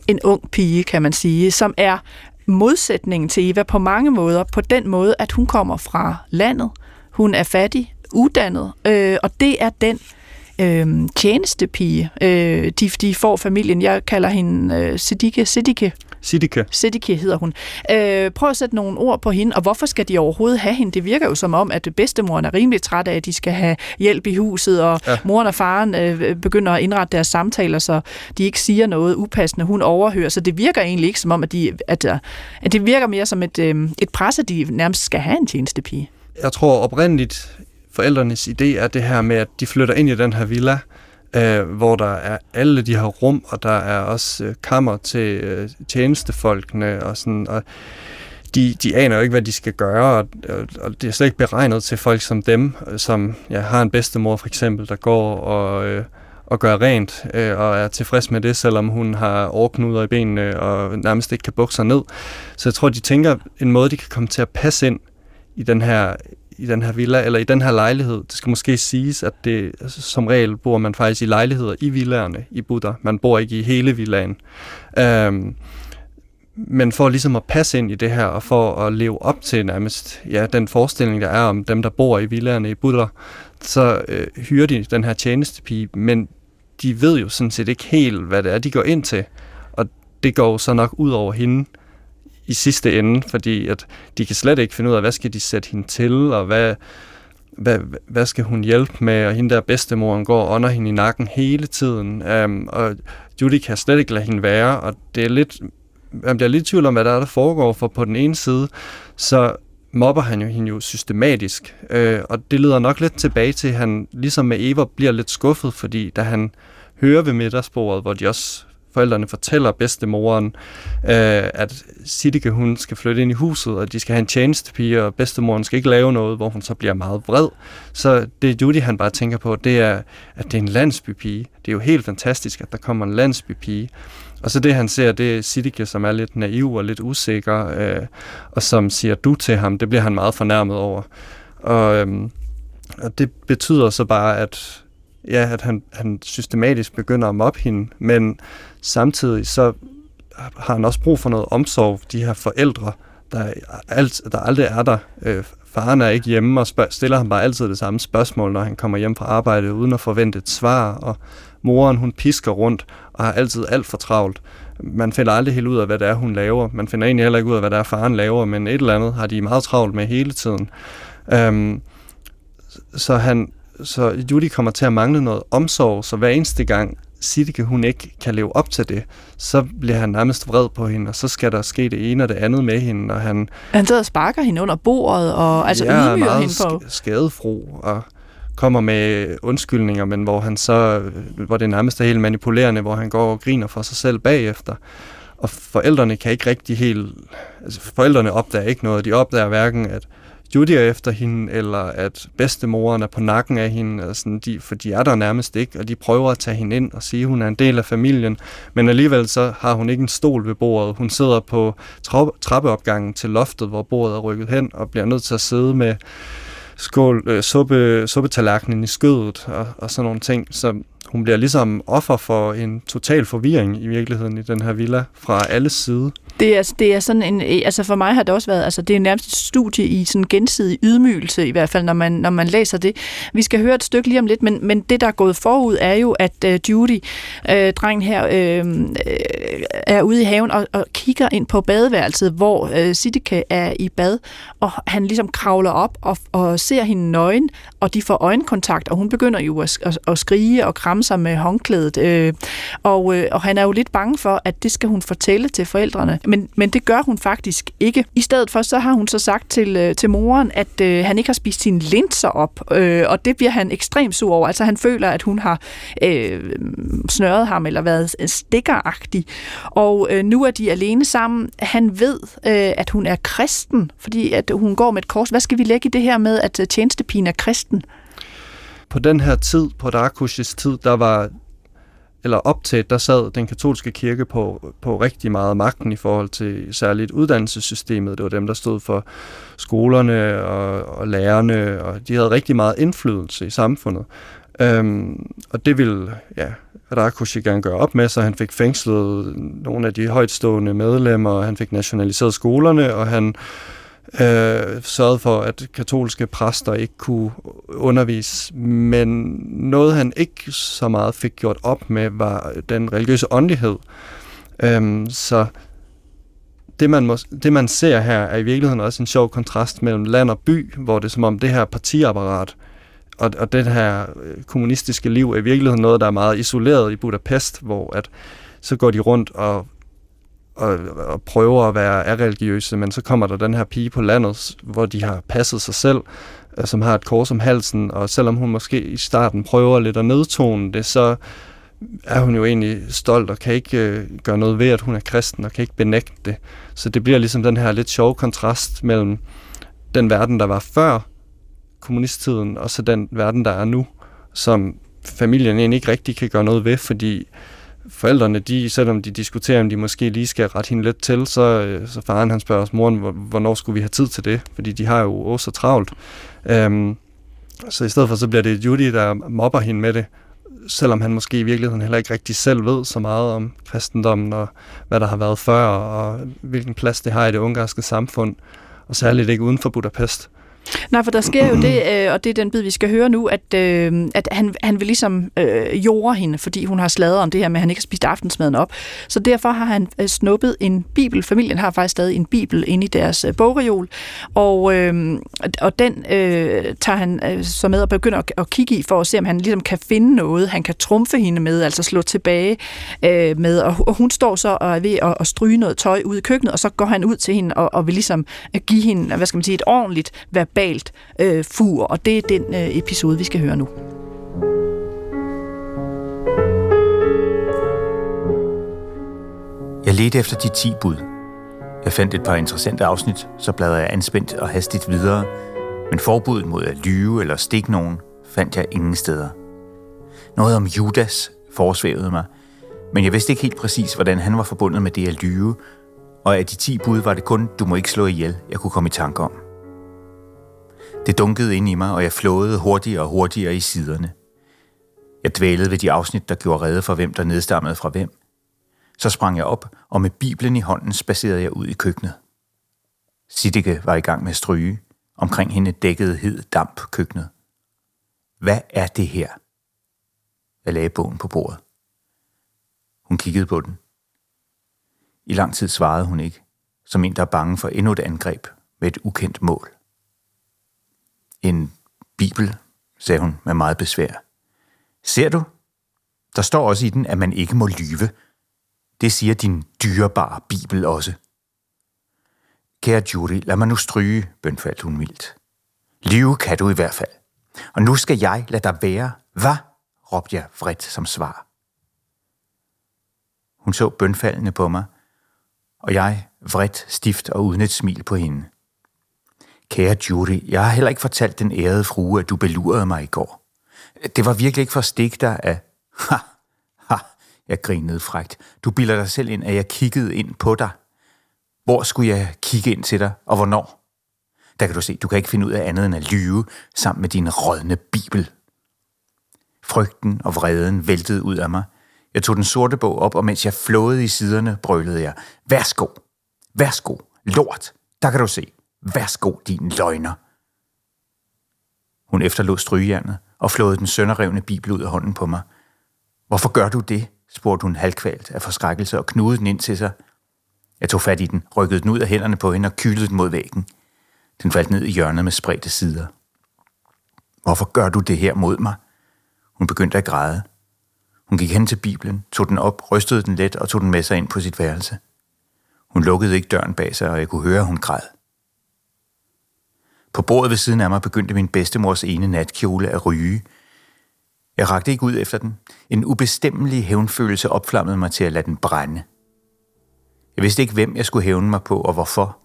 en ung pige, kan man sige, som er modsætningen til Eva på mange måder. På den måde, at hun kommer fra landet. Hun er fattig, uddannet, øh, og det er den øh, tjenestepige, øh, de, de får familien. Jeg kalder hende øh, Sidike, Sidike Sidike. Sidike hedder hun. Øh, prøv at sætte nogle ord på hende, og hvorfor skal de overhovedet have hende? Det virker jo som om, at bedstemoren er rimelig træt af, at de skal have hjælp i huset, og ja. moren og faren øh, begynder at indrette deres samtaler, så de ikke siger noget upassende, hun overhører. Så det virker egentlig ikke som om, at, de, at, øh, at det virker mere som et, øh, et pres, at de nærmest skal have en tjenestepige. Jeg tror oprindeligt, forældrenes idé er det her med, at de flytter ind i den her villa, øh, hvor der er alle de her rum, og der er også øh, kammer til øh, tjenestefolkene, og sådan, og de, de aner jo ikke, hvad de skal gøre, og, og, og det er slet ikke beregnet til folk som dem, øh, som ja, har en bedstemor for eksempel, der går og, øh, og gør rent, øh, og er tilfreds med det, selvom hun har overknuder i benene, og nærmest ikke kan bukke sig ned. Så jeg tror, de tænker en måde, de kan komme til at passe ind i den her i den her villa, eller i den her lejlighed. Det skal måske siges, at det, altså, som regel bor man faktisk i lejligheder i villaerne i Buddha. Man bor ikke i hele villaen. Øhm, men for ligesom at passe ind i det her, og for at leve op til nærmest ja, den forestilling, der er om dem, der bor i villaerne i Buddha, så øh, hyrer de den her tjenestepige, men de ved jo sådan set ikke helt, hvad det er, de går ind til. Og det går så nok ud over hende, i sidste ende, fordi at de kan slet ikke finde ud af, hvad skal de sætte hende til, og hvad, hvad, hvad skal hun hjælpe med, og hende der bedstemoren går under hende i nakken hele tiden, um, og Judy kan slet ikke lade hende være, og det er lidt, man bliver lidt i tvivl om, hvad der er, der foregår, for på den ene side, så mobber han jo hende jo systematisk, øh, og det leder nok lidt tilbage til, at han ligesom med Eva bliver lidt skuffet, fordi da han hører ved middagsbordet, hvor de også forældrene fortæller bedstemoren, øh, at Sidike hun skal flytte ind i huset, og de skal have en tjenestepige, og bedstemoren skal ikke lave noget, hvor hun så bliver meget vred. Så det Judy han bare tænker på, det er, at det er en landsbypige. Det er jo helt fantastisk, at der kommer en landsbypige. Og så det han ser, det er Sidike, som er lidt naiv og lidt usikker, øh, og som siger du til ham, det bliver han meget fornærmet over. Og, øh, og det betyder så bare, at ja, at han, han systematisk begynder at mobbe hende, men samtidig så har han også brug for noget omsorg, de her forældre, der, alt, der aldrig er der. Øh, faren er ikke hjemme og spørg, stiller ham bare altid det samme spørgsmål, når han kommer hjem fra arbejde, uden at forvente et svar, og moren hun pisker rundt og har altid alt for travlt. Man finder aldrig helt ud af, hvad det er, hun laver. Man finder egentlig heller ikke ud af, hvad det er, faren laver, men et eller andet har de meget travlt med hele tiden. Øhm, så han, så Judy kommer til at mangle noget omsorg, så hver eneste gang Siddike, hun ikke kan leve op til det, så bliver han nærmest vred på hende, og så skal der ske det ene og det andet med hende, og han... Han sidder og sparker hende under bordet, og altså ja, ydmyger hende på... skadefro, og kommer med undskyldninger, men hvor han så, hvor det nærmest er helt manipulerende, hvor han går og griner for sig selv bagefter. Og forældrene kan ikke rigtig helt, altså forældrene opdager ikke noget, de opdager hverken, at Judy er efter hende, eller at bedstemoren er på nakken af hende, eller sådan, de, for de er der nærmest ikke, og de prøver at tage hende ind og sige, at hun er en del af familien, men alligevel så har hun ikke en stol ved bordet. Hun sidder på trappeopgangen til loftet, hvor bordet er rykket hen, og bliver nødt til at sidde med skål, øh, suppe, suppetallerkenen i skødet og, og sådan nogle ting. Så hun bliver ligesom offer for en total forvirring i virkeligheden i den her villa fra alle sider. Det er, det er sådan en, øh, altså for mig har det også været, altså det er nærmest et studie i sådan gensidig ydmygelse, i hvert fald når man, når man læser det. Vi skal høre et stykke lige om lidt, men, men det der er gået forud er jo, at uh, Judy, uh, drengen her, uh, er ude i haven og, og kigger ind på badeværelset, hvor uh, Sidike er i bad, og han ligesom kravler op og, og ser hende nøgen, og de får øjenkontakt, og hun begynder jo at, at, at skrige og kramme sig med håndklædet, uh, og, uh, og han er jo lidt bange for, at det skal hun fortælle til forældrene men, men det gør hun faktisk ikke. I stedet for, så har hun så sagt til, øh, til moren, at øh, han ikke har spist sine linser op, øh, og det bliver han ekstremt sur over. Altså han føler, at hun har øh, snøret ham, eller været stikkeragtig. Og øh, nu er de alene sammen. Han ved, øh, at hun er kristen, fordi at hun går med et kors. Hvad skal vi lægge i det her med, at øh, tjenestepigen er kristen? På den her tid, på Darkushes tid, der var eller op til, der sad den katolske kirke på, på rigtig meget magten i forhold til særligt uddannelsessystemet. Det var dem, der stod for skolerne og, og lærerne, og de havde rigtig meget indflydelse i samfundet. Øhm, og det ville ja, Rakushi gerne gøre op med, så han fik fængslet nogle af de højtstående medlemmer, og han fik nationaliseret skolerne, og han øh, øh, sørgede for, at katolske præster ikke kunne undervise. Men noget, han ikke så meget fik gjort op med, var den religiøse åndelighed. Øh, så det man, må, det, man ser her, er i virkeligheden også en sjov kontrast mellem land og by, hvor det er som om det her partiapparat og, og det her øh, kommunistiske liv er i virkeligheden noget, der er meget isoleret i Budapest, hvor at så går de rundt og og, og prøver at være religiøse, men så kommer der den her pige på landet, hvor de har passet sig selv, øh, som har et kors om halsen, og selvom hun måske i starten prøver lidt at nedtone det, så er hun jo egentlig stolt og kan ikke øh, gøre noget ved, at hun er kristen, og kan ikke benægte det. Så det bliver ligesom den her lidt sjove kontrast mellem den verden, der var før kommunisttiden, og så den verden, der er nu, som familien egentlig ikke rigtig kan gøre noget ved, fordi forældrene, de, selvom de diskuterer, om de måske lige skal rette hende lidt til, så, øh, så faren han spørger os moren, hvornår skulle vi have tid til det? Fordi de har jo også så travlt. Øhm, så i stedet for, så bliver det Judy, der mobber hende med det, selvom han måske i virkeligheden heller ikke rigtig selv ved så meget om kristendommen og hvad der har været før, og hvilken plads det har i det ungarske samfund, og særligt ikke uden for Budapest. Nej, for der sker jo det, øh, og det er den bid, vi skal høre nu, at, øh, at han, han vil ligesom øh, jorde hende, fordi hun har sladret om det her med, at han ikke har spist aftensmaden op. Så derfor har han øh, snuppet en bibel. Familien har faktisk stadig en bibel inde i deres øh, bogreol, og, øh, og den øh, tager han øh, så med og begynder at, at kigge i, for at se, om han ligesom kan finde noget, han kan trumfe hende med, altså slå tilbage øh, med. Og, og hun står så og er ved at, at stryge noget tøj ud i køkkenet, og så går han ud til hende og, og vil ligesom give hende, hvad skal man sige, et ordentligt verbalt øh, fur, og det er den øh, episode, vi skal høre nu. Jeg ledte efter de 10 bud. Jeg fandt et par interessante afsnit, så bladrede jeg anspændt og hastigt videre, men forbuddet mod at lyve eller stikke nogen fandt jeg ingen steder. Noget om Judas forsvævede mig, men jeg vidste ikke helt præcis, hvordan han var forbundet med det at lyve, og af de 10 bud var det kun, du må ikke slå ihjel, jeg kunne komme i tanke om. Det dunkede ind i mig, og jeg flåede hurtigere og hurtigere i siderne. Jeg dvælede ved de afsnit, der gjorde redde for, hvem der nedstammede fra hvem. Så sprang jeg op, og med Bibelen i hånden spacerede jeg ud i køkkenet. Siddike var i gang med at stryge. Omkring hende dækkede hed damp køkkenet. Hvad er det her? Jeg lagde bogen på bordet. Hun kiggede på den. I lang tid svarede hun ikke, som en, der er bange for endnu et angreb med et ukendt mål. En bibel, sagde hun med meget besvær. Ser du? Der står også i den, at man ikke må lyve. Det siger din dyrebare bibel også. Kære Judy, lad mig nu stryge, bønfaldt hun mildt. Lyve kan du i hvert fald. Og nu skal jeg lade dig være. Hvad? råbte jeg vredt som svar. Hun så bønfaldende på mig, og jeg vredt, stift og uden et smil på hende. Kære Judy, jeg har heller ikke fortalt den ærede frue, at du belurede mig i går. Det var virkelig ikke for at stikke dig af... Ha, ha, jeg grinede frægt. Du bilder dig selv ind, at jeg kiggede ind på dig. Hvor skulle jeg kigge ind til dig, og hvornår? Der kan du se, du kan ikke finde ud af andet end at lyve sammen med din rådne bibel. Frygten og vreden væltede ud af mig. Jeg tog den sorte bog op, og mens jeg flåede i siderne, brølede jeg. Værsgo, værsgo, lort, der kan du se. Værsgo, din løgner. Hun efterlod strygejernet og flåede den sønderrevne bibel ud af hånden på mig. Hvorfor gør du det? spurgte hun halvkvalt af forskrækkelse og knudede den ind til sig. Jeg tog fat i den, rykkede den ud af hænderne på hende og kylede den mod væggen. Den faldt ned i hjørnet med spredte sider. Hvorfor gør du det her mod mig? Hun begyndte at græde. Hun gik hen til Bibelen, tog den op, rystede den let og tog den med sig ind på sit værelse. Hun lukkede ikke døren bag sig, og jeg kunne høre, at hun græd. På bordet ved siden af mig begyndte min bedstemors ene natkjole at ryge. Jeg rakte ikke ud efter den. En ubestemmelig hævnfølelse opflammede mig til at lade den brænde. Jeg vidste ikke, hvem jeg skulle hævne mig på og hvorfor,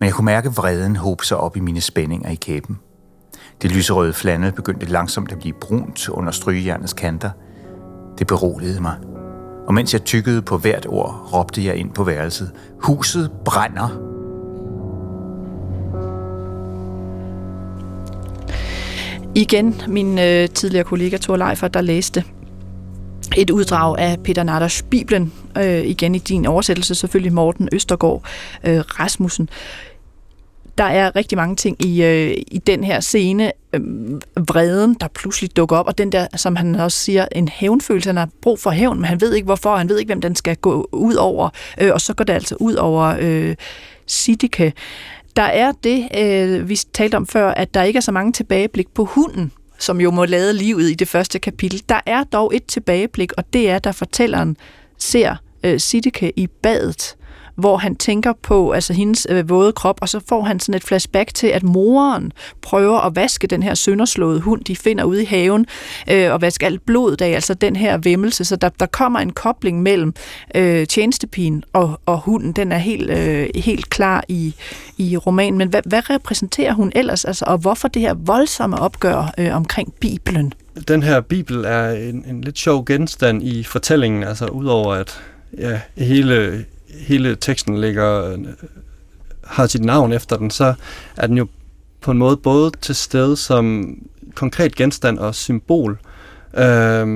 men jeg kunne mærke vreden hobe sig op i mine spændinger i kæben. Det lyserøde flanel begyndte langsomt at blive brunt under strygejernets kanter. Det beroligede mig. Og mens jeg tykkede på hvert ord, råbte jeg ind på værelset. Huset brænder! Igen min øh, tidligere kollega Thor Leifert, der læste et uddrag af Peter Natters Bibelen, øh, igen i din oversættelse selvfølgelig Morten Østergaard øh, Rasmussen. Der er rigtig mange ting i, øh, i den her scene. Øh, vreden, der pludselig dukker op, og den der, som han også siger, en hævnfølelse. Han har brug for hævn, men han ved ikke hvorfor, han ved ikke, hvem den skal gå ud over. Øh, og så går det altså ud over øh, Sidike. Der er det, øh, vi talte om før, at der ikke er så mange tilbageblik på hunden, som jo må lade livet i det første kapitel. Der er dog et tilbageblik, og det er, da fortælleren ser øh, Sidike i badet hvor han tænker på altså hendes øh, våde krop, og så får han sådan et flashback til, at moren prøver at vaske den her sønderslåede hund, de finder ude i haven, øh, og vaske alt blodet af, altså den her vemmelse. Så der, der kommer en kobling mellem øh, tjenestepigen og, og hunden. Den er helt, øh, helt klar i, i romanen. Men hvad, hvad repræsenterer hun ellers, altså, og hvorfor det her voldsomme opgør øh, omkring Bibelen? Den her bibel er en, en lidt sjov genstand i fortællingen, altså udover at ja, hele hele teksten ligger, har sit navn efter den, så er den jo på en måde både til stede som konkret genstand og symbol. Øh,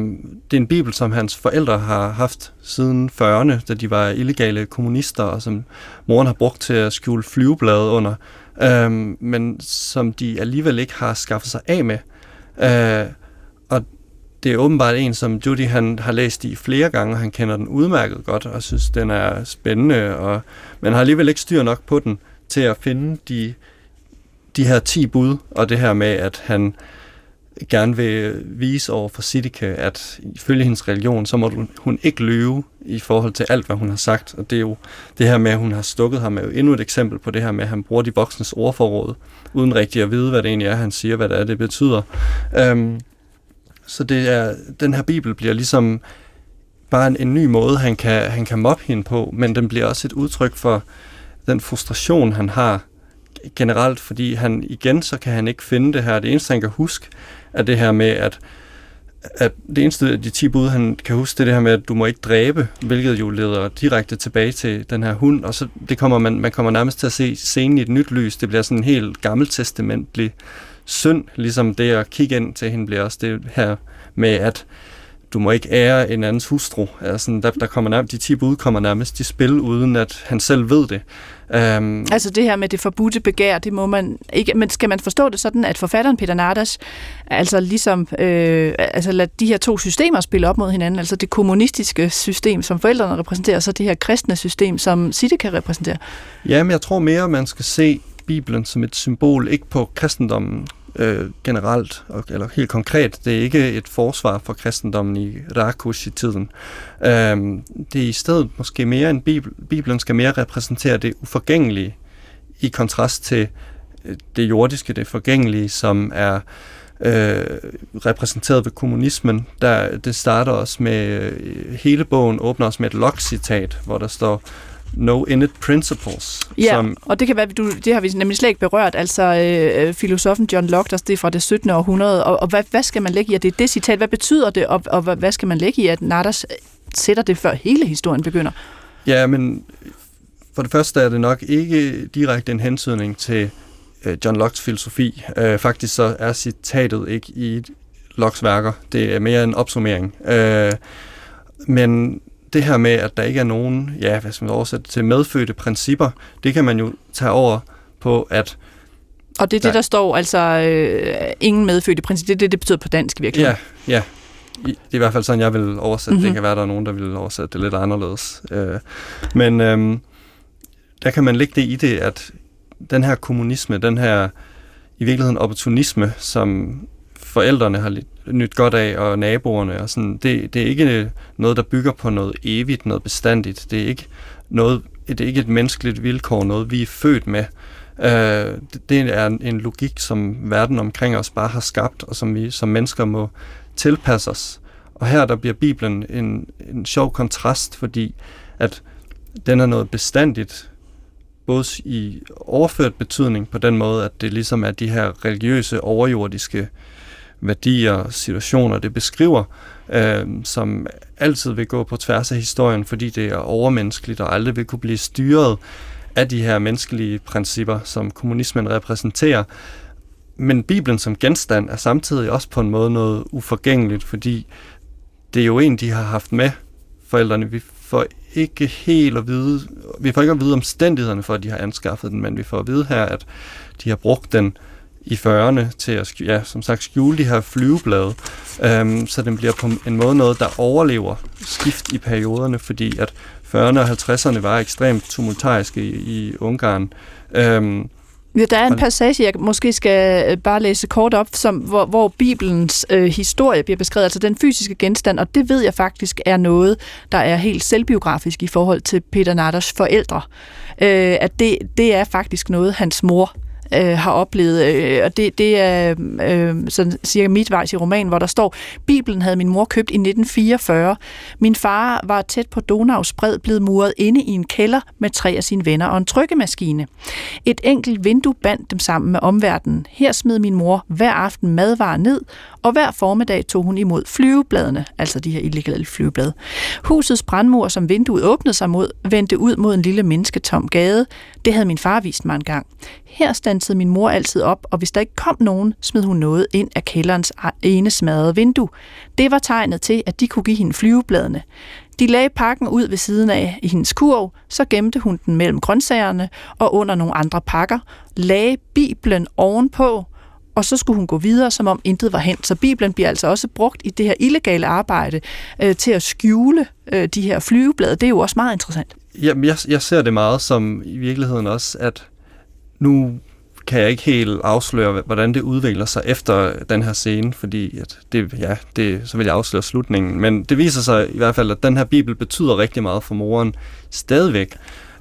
det er en bibel, som hans forældre har haft siden 40'erne, da de var illegale kommunister, og som moren har brugt til at skjule flyveblade under, øh, men som de alligevel ikke har skaffet sig af med. Øh, det er åbenbart en, som Judy han har læst i flere gange, og han kender den udmærket godt, og synes, den er spændende, og, men har alligevel ikke styr nok på den til at finde de, de her 10 bud, og det her med, at han gerne vil vise over for Sidike, at ifølge hendes religion, så må hun ikke løbe i forhold til alt, hvad hun har sagt. Og det er jo det her med, at hun har stukket ham, er jo endnu et eksempel på det her med, at han bruger de voksnes ordforråd, uden rigtig at vide, hvad det egentlig er, han siger, hvad det er, det betyder. Øhm, så det er, den her bibel bliver ligesom bare en, en ny måde, han kan, han kan mobbe hende på, men den bliver også et udtryk for den frustration, han har generelt, fordi han igen, så kan han ikke finde det her. Det eneste, han kan huske, er det her med, at, at det eneste af de 10 bud, han kan huske, det er det her med, at du må ikke dræbe, hvilket jo leder direkte tilbage til den her hund, og så det kommer man, man kommer nærmest til at se scenen i et nyt lys. Det bliver sådan en helt gammeltestamentlig synd, ligesom det at kigge ind til hende bliver også det her med, at du må ikke ære en andens hustru. Altså, der, der kommer nærmest, de 10 bud kommer nærmest i spil, uden at han selv ved det. Um, altså det her med det forbudte begær, det må man ikke, men skal man forstå det sådan, at forfatteren Peter Nardas, altså ligesom, øh, altså lad de her to systemer spille op mod hinanden, altså det kommunistiske system, som forældrene repræsenterer, og så det her kristne system, som Sitte kan repræsentere? Jamen, jeg tror mere, man skal se Bibelen som et symbol, ikke på kristendommen øh, generelt, og, eller helt konkret. Det er ikke et forsvar for kristendommen i Rakush i tiden. Øh, det er i stedet måske mere en Bibel. Bibelen skal mere repræsentere det uforgængelige, i kontrast til øh, det jordiske, det forgængelige, som er øh, repræsenteret ved kommunismen. Der, det starter også med, øh, hele bogen åbner os med et Locke-citat, hvor der står, no innate principles. Ja, som, og det kan være, du, det har vi nemlig slet ikke berørt, altså øh, filosofen John Locke, der det er fra det 17. århundrede, og, og hvad, hvad skal man lægge i, at det er det citat, hvad betyder det, og, og hvad, skal man lægge i, at Nadas sætter det, før hele historien begynder? Ja, men for det første er det nok ikke direkte en hensynning til øh, John Locke's filosofi. Øh, faktisk så er citatet ikke i Locke's værker. Det er mere en opsummering. Øh, men det her med, at der ikke er nogen, ja, hvad skal man oversætte til, medfødte principper, det kan man jo tage over på, at og det er det, der står, altså øh, ingen medfødte principper, det er det, det betyder på dansk virkelig. Ja, ja. Det er i hvert fald sådan, jeg vil oversætte mm-hmm. det. kan være, der er nogen, der vil oversætte det lidt anderledes. Øh, men øh, der kan man lægge det i det, at den her kommunisme, den her i virkeligheden opportunisme, som forældrene har nyt godt af, og naboerne, og sådan, det, det er ikke noget, der bygger på noget evigt, noget bestandigt. Det er ikke, noget, det er ikke et menneskeligt vilkår, noget vi er født med. Øh, det er en, en logik, som verden omkring os bare har skabt, og som vi som mennesker må tilpasse os. Og her der bliver Bibelen en, en sjov kontrast, fordi at den er noget bestandigt, både i overført betydning på den måde, at det ligesom er de her religiøse, overjordiske værdier og situationer, det beskriver, øh, som altid vil gå på tværs af historien, fordi det er overmenneskeligt og aldrig vil kunne blive styret af de her menneskelige principper, som kommunismen repræsenterer. Men Bibelen som genstand er samtidig også på en måde noget uforgængeligt, fordi det er jo en, de har haft med forældrene. Vi får ikke helt at vide, vi får ikke at vide omstændighederne for, at de har anskaffet den, men vi får at vide her, at de har brugt den i 40'erne til at ja, som sagt, skjule de her flyveblade, øhm, så den bliver på en måde noget, der overlever skift i perioderne, fordi at 40'erne og 50'erne var ekstremt tumultariske i, i Ungarn. Øhm, Ja, der er en passage, jeg måske skal øh, bare læse kort op, som, hvor, hvor Bibelens øh, historie bliver beskrevet, altså den fysiske genstand, og det ved jeg faktisk er noget, der er helt selvbiografisk i forhold til Peter Natters forældre. Øh, at det, det er faktisk noget, hans mor øh, har oplevet. Øh, og det, det er øh, sådan cirka midtvejs i romanen, hvor der står, Bibelen havde min mor købt i 1944. Min far var tæt på Donaus bred blevet muret inde i en kælder med tre af sine venner og en trykkemaskine. Et enkelt vindue bandt dem sammen med omverdenen. Her smed min mor hver aften madvarer ned, og hver formiddag tog hun imod flyvebladene, altså de her illegale flyveblade. Husets brandmur, som vinduet åbnede sig mod, vendte ud mod en lille mennesketom gade. Det havde min far vist mig en gang. Her stansede min mor altid op, og hvis der ikke kom nogen, smed hun noget ind af kælderens ene smadrede vindue. Det var tegnet til, at de kunne give hende flyvebladene. De lagde pakken ud ved siden af i hendes kurv, så gemte hun den mellem grøntsagerne og under nogle andre pakker, lagde Bibelen ovenpå, og så skulle hun gå videre, som om intet var hent. Så Bibelen bliver altså også brugt i det her illegale arbejde øh, til at skjule øh, de her flyveblade. Det er jo også meget interessant. Jamen, jeg, jeg ser det meget som i virkeligheden også, at nu kan jeg ikke helt afsløre, hvordan det udvikler sig efter den her scene, fordi at det, ja, det, så vil jeg afsløre slutningen. Men det viser sig i hvert fald, at den her bibel betyder rigtig meget for moren stadigvæk.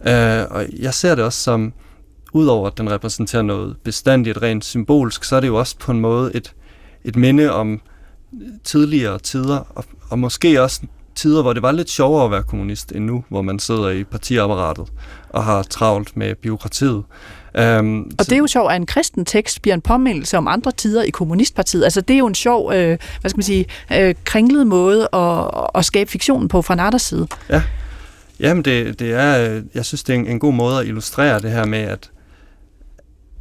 Øh, og jeg ser det også som, udover at den repræsenterer noget bestandigt, rent symbolsk, så er det jo også på en måde et, et minde om tidligere tider, og, og måske også tider, hvor det var lidt sjovere at være kommunist end nu, hvor man sidder i partiapparatet og har travlt med byråkratiet. Um, og det er jo sjovt, at en kristen tekst bliver en påmindelse om andre tider i kommunistpartiet. Altså det er jo en sjov, øh, hvad skal man sige, øh, kringlet måde at, at skabe fiktionen på fra Natters side. Ja, Jamen det, det er, jeg synes det er en, en god måde at illustrere det her med, at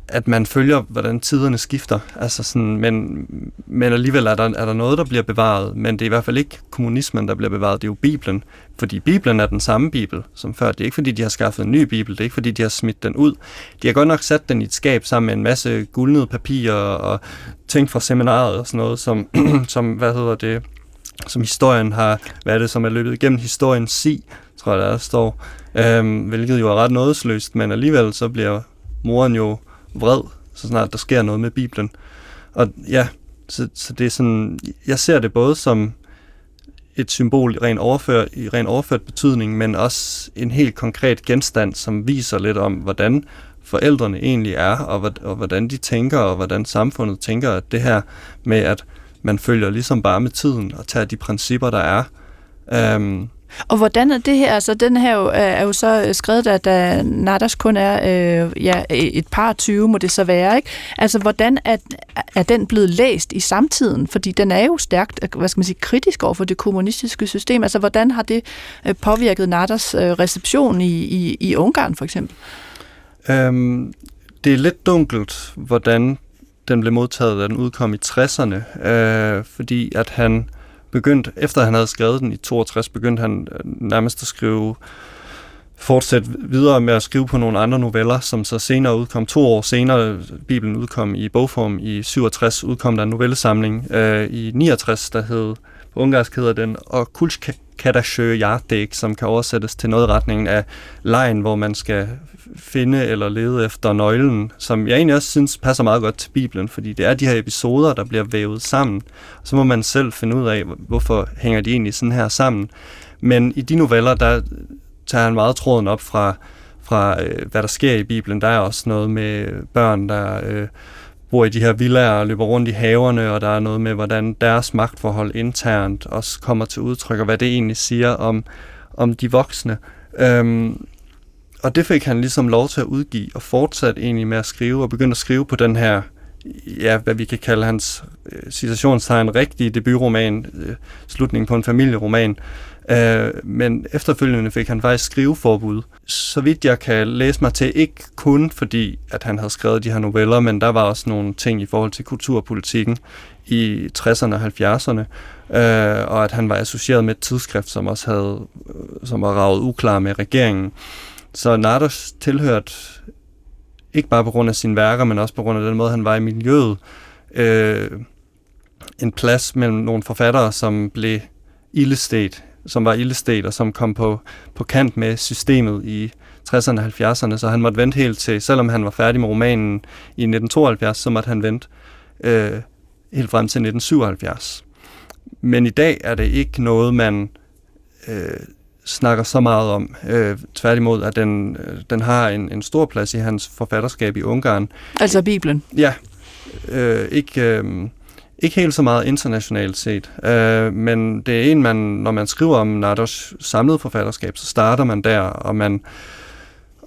at man følger, hvordan tiderne skifter. Altså sådan, men, men alligevel er der, er der noget, der bliver bevaret, men det er i hvert fald ikke kommunismen, der bliver bevaret, det er jo Bibelen. Fordi Bibelen er den samme Bibel som før. Det er ikke fordi, de har skaffet en ny Bibel, det er ikke fordi, de har smidt den ud. De har godt nok sat den i et skab sammen med en masse guldnede papirer og ting fra seminaret og sådan noget, som, som hvad hedder det, som historien har, hvad er det, som er løbet igennem historien si, tror jeg, der står, øhm, hvilket jo er ret nådesløst, men alligevel så bliver moren jo vred, så snart der sker noget med Bibelen. Og ja, så, så det er sådan, jeg ser det både som et symbol i ren, overført, i ren overført betydning, men også en helt konkret genstand, som viser lidt om, hvordan forældrene egentlig er, og, og hvordan de tænker, og hvordan samfundet tænker, at det her med, at man følger ligesom bare med tiden og tager de principper, der er. øhm, og hvordan er det her? Altså, den her jo, øh, er jo så øh, skrevet, at da øh, Nadas kun er øh, ja, et par 20, må det så være. Ikke? Altså, hvordan er, er den blevet læst i samtiden? Fordi den er jo stærkt hvad skal man sige, kritisk over for det kommunistiske system. Altså, hvordan har det påvirket Nadas reception i, i, i Ungarn, for eksempel? Øhm, det er lidt dunkelt, hvordan den blev modtaget, da den udkom i 60'erne, øh, fordi at han begyndte, efter han havde skrevet den i 62, begyndte han øh, nærmest at skrive fortsætte videre med at skrive på nogle andre noveller, som så senere udkom. To år senere, Bibelen udkom i bogform. I 67 udkom der en novellesamling. Øh, I 69, der hed, på ungarsk hedder den, og Kulskadasjø Jardæk, som kan oversættes til noget i retningen af lejen, hvor man skal finde eller lede efter nøglen, som jeg egentlig også synes passer meget godt til Bibelen, fordi det er de her episoder, der bliver vævet sammen. Så må man selv finde ud af, hvorfor hænger de egentlig sådan her sammen. Men i de noveller, der tager han meget tråden op fra, fra øh, hvad der sker i Bibelen. Der er også noget med børn, der øh, bor i de her villaer og løber rundt i haverne, og der er noget med, hvordan deres magtforhold internt også kommer til udtryk, og hvad det egentlig siger om, om de voksne. Øhm, og det fik han ligesom lov til at udgive, og fortsat egentlig med at skrive, og begynde at skrive på den her, ja, hvad vi kan kalde hans øh, citationstegn, rigtige debutroman, øh, slutningen på en familieroman. Øh, men efterfølgende fik han faktisk skriveforbud. Så vidt jeg kan læse mig til, ikke kun fordi, at han havde skrevet de her noveller, men der var også nogle ting i forhold til kulturpolitikken i 60'erne og 70'erne, øh, og at han var associeret med et tidsskrift, som også havde, øh, som var ravet uklar med regeringen. Så Nardos tilhørte ikke bare på grund af sine værker, men også på grund af den måde, han var i miljøet, øh, en plads mellem nogle forfattere, som blev ildestet, som var ildestet, og som kom på, på kant med systemet i 60'erne og 70'erne, så han måtte vente helt til, selvom han var færdig med romanen i 1972, så måtte han vente øh, helt frem til 1977. Men i dag er det ikke noget, man øh, snakker så meget om. Øh, tværtimod, at den, øh, den har en, en stor plads i hans forfatterskab i Ungarn. Altså Bibelen? Ja. Øh, ikke, øh, ikke helt så meget internationalt set, øh, men det er en, man, når man skriver om Nardos samlede forfatterskab, så starter man der, og man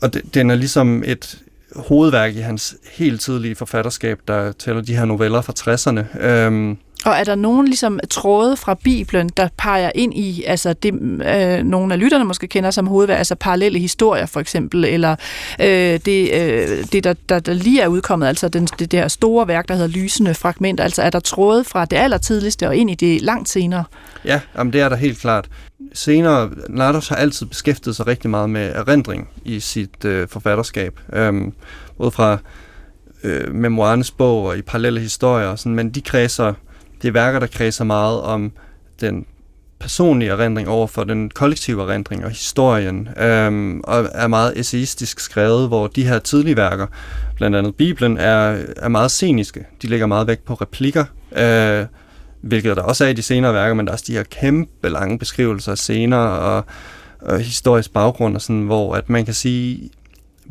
og det, den er ligesom et hovedværk i hans helt tidlige forfatterskab, der tæller de her noveller fra 60'erne. Øh, og er der nogen ligesom tråde fra Bibelen, der peger ind i, altså det, øh, nogle af lytterne måske kender som hovedværk, altså parallelle historier for eksempel, eller øh, det, øh, det der, der, der lige er udkommet, altså den, det der store værk, der hedder Lysende Fragmenter, altså er der tråde fra det allertidligste og ind i det langt senere? Ja, jamen det er der helt klart. Senere, Nardos har altid beskæftiget sig rigtig meget med erindring i sit øh, forfatterskab, øhm, både fra øh, memoirernes bog og i parallelle historier, og sådan, men de kredser det er værker, der kredser meget om den personlige erindring over for den kollektive erindring og historien, øhm, og er meget essayistisk skrevet, hvor de her tidlige værker, blandt andet Bibelen, er, er meget sceniske. De lægger meget vægt på replikker, øh, hvilket der også er i de senere værker, men der er også de her kæmpe lange beskrivelser af scener og, og historisk baggrund, og sådan, hvor at man kan sige,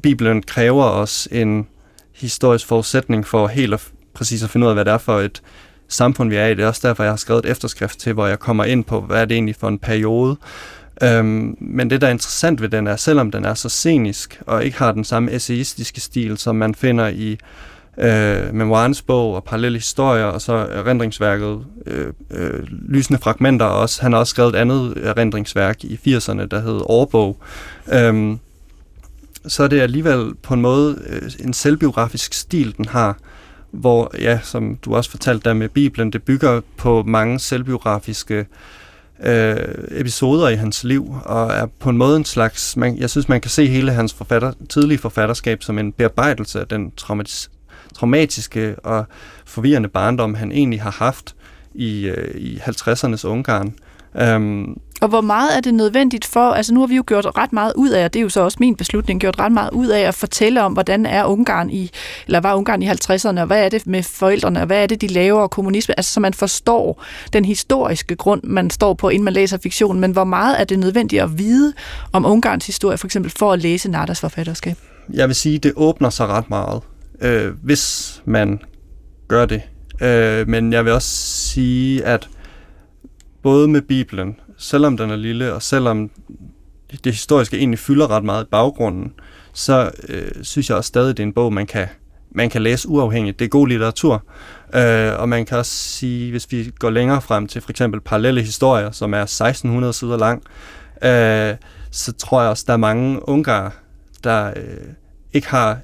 Bibelen kræver os en historisk forudsætning for helt at præcis at finde ud af, hvad det er for et samfund, vi er i. Det er også derfor, jeg har skrevet et efterskrift til, hvor jeg kommer ind på, hvad er det egentlig for en periode. Øhm, men det, der er interessant ved den, er, selvom den er så scenisk, og ikke har den samme essayistiske stil, som man finder i øh, memoirens bog og parallelle historier, og så erindringsværket øh, øh, Lysende Fragmenter også. Han har også skrevet et andet erindringsværk i 80'erne, der hed Årbog. Øhm, så er det alligevel på en måde øh, en selvbiografisk stil, den har hvor, ja, som du også fortalte der med Bibelen, det bygger på mange selvbiografiske øh, episoder i hans liv, og er på en måde en slags, man, jeg synes, man kan se hele hans forfatter, tidlige forfatterskab som en bearbejdelse af den traumatis, traumatiske og forvirrende barndom, han egentlig har haft i, øh, i 50'ernes Ungarn. Um, og hvor meget er det nødvendigt for, altså nu har vi jo gjort ret meget ud af, og det er jo så også min beslutning, gjort ret meget ud af at fortælle om, hvordan er Ungarn i, eller var Ungarn i 50'erne, og hvad er det med forældrene, og hvad er det, de laver, og kommunisme, altså så man forstår den historiske grund, man står på, inden man læser fiktion, men hvor meget er det nødvendigt at vide om Ungarns historie, for eksempel for at læse Nardas forfatterskab? Jeg vil sige, det åbner sig ret meget, øh, hvis man gør det. Øh, men jeg vil også sige, at både med Bibelen, selvom den er lille, og selvom det historiske egentlig fylder ret meget i baggrunden, så øh, synes jeg også stadig, det er en bog, man kan, man kan læse uafhængigt. Det er god litteratur. Øh, og man kan også sige, hvis vi går længere frem til for eksempel parallelle historier, som er 1600 sider lang, øh, så tror jeg også, der er mange ungar, der øh, ikke har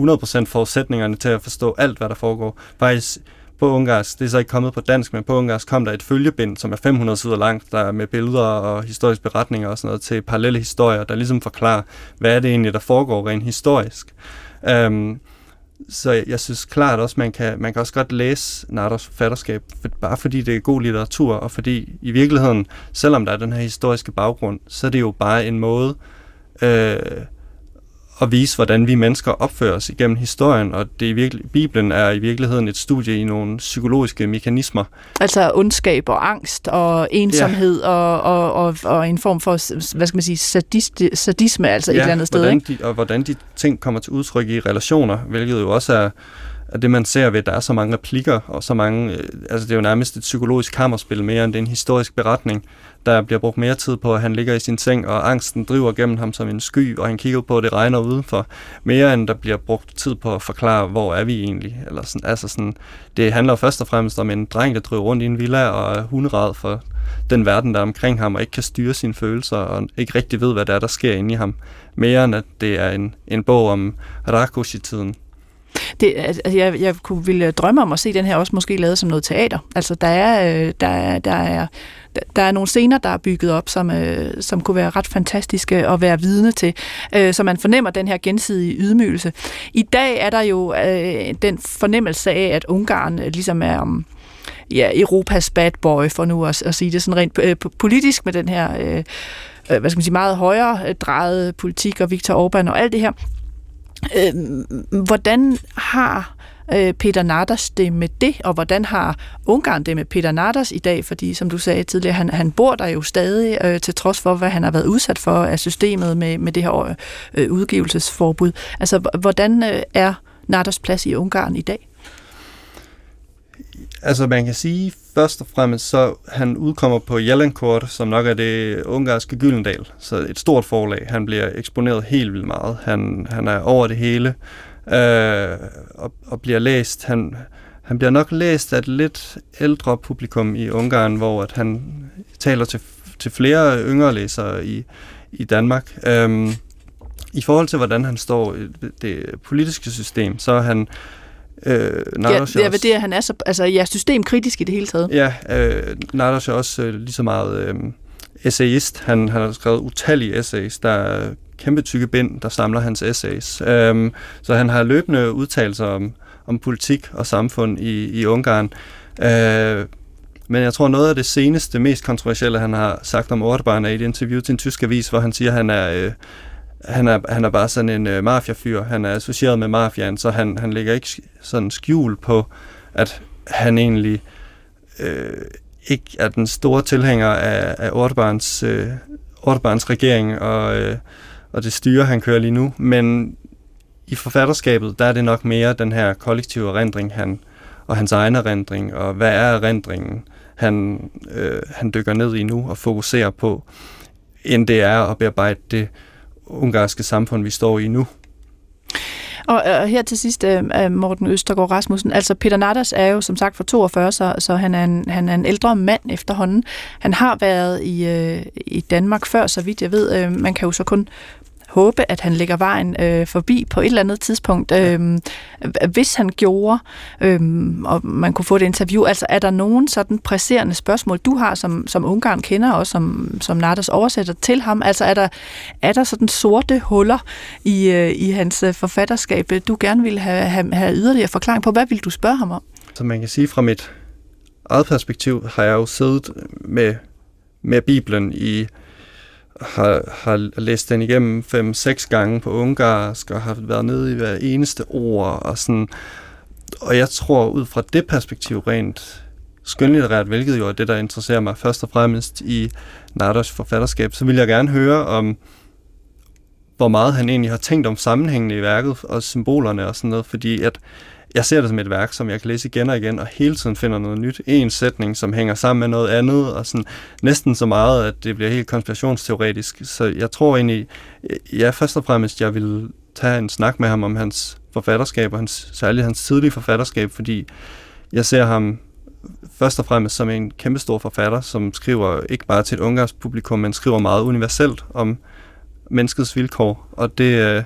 100% forudsætningerne til at forstå alt, hvad der foregår. Faktisk på ungarsk, det er så ikke kommet på dansk, men på ungarsk kom der et følgebind, som er 500 sider langt, der er med billeder og historiske beretninger og sådan noget til parallelle historier, der ligesom forklarer, hvad er det egentlig, der foregår rent historisk. Um, så jeg, jeg synes klart også, man kan, man kan også godt læse Nardos forfatterskab, for, bare fordi det er god litteratur, og fordi i virkeligheden, selvom der er den her historiske baggrund, så er det jo bare en måde øh, at vise, hvordan vi mennesker opfører os igennem historien, og det er virkelig, Bibelen er i virkeligheden et studie i nogle psykologiske mekanismer. Altså ondskab og angst og ensomhed ja. og, og, og, og en form for, hvad skal man sige, sadist, sadisme altså ja, et eller andet sted. Ikke? De, og hvordan de ting kommer til udtryk i relationer, hvilket jo også er at det man ser ved, at der er så mange replikker, og så mange, øh, altså det er jo nærmest et psykologisk kammerspil mere, end det er en historisk beretning. Der bliver brugt mere tid på, at han ligger i sin seng, og angsten driver gennem ham som en sky, og han kigger på, at det regner udenfor. Mere end der bliver brugt tid på at forklare, hvor er vi egentlig. Eller sådan, altså sådan, det handler først og fremmest om en dreng, der driver rundt i en villa og er hunderad for den verden, der er omkring ham, og ikke kan styre sine følelser, og ikke rigtig ved, hvad der er, der sker inde i ham. Mere end at det er en, en bog om Rakoshi-tiden. Det, altså, altså, jeg, jeg kunne ville drømme om at se den her også måske lavet som noget teater. Altså, der er, øh, der, er, der er der er nogle scener, der er bygget op, som, øh, som kunne være ret fantastiske at være vidne til, øh, så man fornemmer den her gensidige ydmygelse. I dag er der jo øh, den fornemmelse af, at Ungarn øh, ligesom er om ja, Europas bad boy, for nu at, at sige det sådan rent øh, politisk med den her øh, øh hvad skal man sige, meget højere drejet politik og Viktor Orbán og alt det her. Øh, hvordan har øh, Peter Nardas det med det, og hvordan har Ungarn det med Peter Nardas i dag? Fordi, som du sagde tidligere, han, han bor der jo stadig, øh, til trods for, hvad han har været udsat for af systemet med, med det her øh, udgivelsesforbud. Altså, hvordan øh, er Nardas plads i Ungarn i dag? Altså man kan sige først og fremmest, så han udkommer på Jellenkort, som nok er det ungarske Gyldendal. Så et stort forlag. Han bliver eksponeret helt vildt meget. Han, han er over det hele øh, og, og bliver læst. Han, han bliver nok læst af et lidt ældre publikum i Ungarn, hvor at han taler til, til flere yngre læsere i, i Danmark. Øhm, I forhold til, hvordan han står i det politiske system, så er han Øh, ja, det er ved det, han er så, altså, ja, systemkritisk i det hele taget. Ja, øh, Nardos er også øh, lige så meget øh, essayist. Han, han har skrevet utallige essays. Der er kæmpe tykke bind, der samler hans essays. Øh, så han har løbende udtalelser om, om politik og samfund i, i Ungarn. Øh, men jeg tror, noget af det seneste, mest kontroversielle, han har sagt om Orbán, er i et interview til en tysk avis, hvor han siger, at han er... Øh, han er, han er bare sådan en øh, mafiafyr. Han er associeret med mafiaen, så han, han lægger ikke sådan skjul på, at han egentlig øh, ikke er den store tilhænger af, af Orbáns, øh, Orbáns regering og, øh, og det styre, han kører lige nu. Men i forfatterskabet, der er det nok mere den her kollektive erindring, han, og hans egen erindring, og hvad er erindringen, han, øh, han dykker ned i nu og fokuserer på, end det er at bearbejde det ungarske samfund, vi står i nu. Og og her til sidst, øh, øh, Morten Østergaard Rasmussen, altså Peter Natters er jo som sagt for 42, så, så han, er en, han er en ældre mand efterhånden. Han har været i, øh, i Danmark før, så vidt jeg ved. Øh, man kan jo så kun håbe, at han lægger vejen øh, forbi på et eller andet tidspunkt. Øh, hvis han gjorde, øh, og man kunne få et interview, altså er der nogen sådan presserende spørgsmål, du har, som, som Ungarn kender, og som, som Nardas oversætter til ham? Altså er der, er der sådan sorte huller i, øh, i hans øh, forfatterskab, du gerne vil have, have, have yderligere forklaring på? Hvad vil du spørge ham om? Så man kan sige, fra mit eget perspektiv har jeg jo siddet med med Bibelen i har, har læst den igennem fem-seks gange på ungarsk, og har været nede i hver eneste ord, og sådan. Og jeg tror, ud fra det perspektiv rent skønlitterært, hvilket jo er det, der interesserer mig først og fremmest i Nardos forfatterskab, så vil jeg gerne høre om, hvor meget han egentlig har tænkt om sammenhængene i værket og symbolerne og sådan noget, fordi at jeg ser det som et værk, som jeg kan læse igen og igen, og hele tiden finder noget nyt. En sætning, som hænger sammen med noget andet, og sådan næsten så meget, at det bliver helt konspirationsteoretisk. Så jeg tror egentlig, ja, først og fremmest, jeg vil tage en snak med ham om hans forfatterskab, og hans, særligt hans tidlige forfatterskab, fordi jeg ser ham først og fremmest som en kæmpestor forfatter, som skriver ikke bare til et ungarsk publikum, men skriver meget universelt om menneskets vilkår, og det, øh,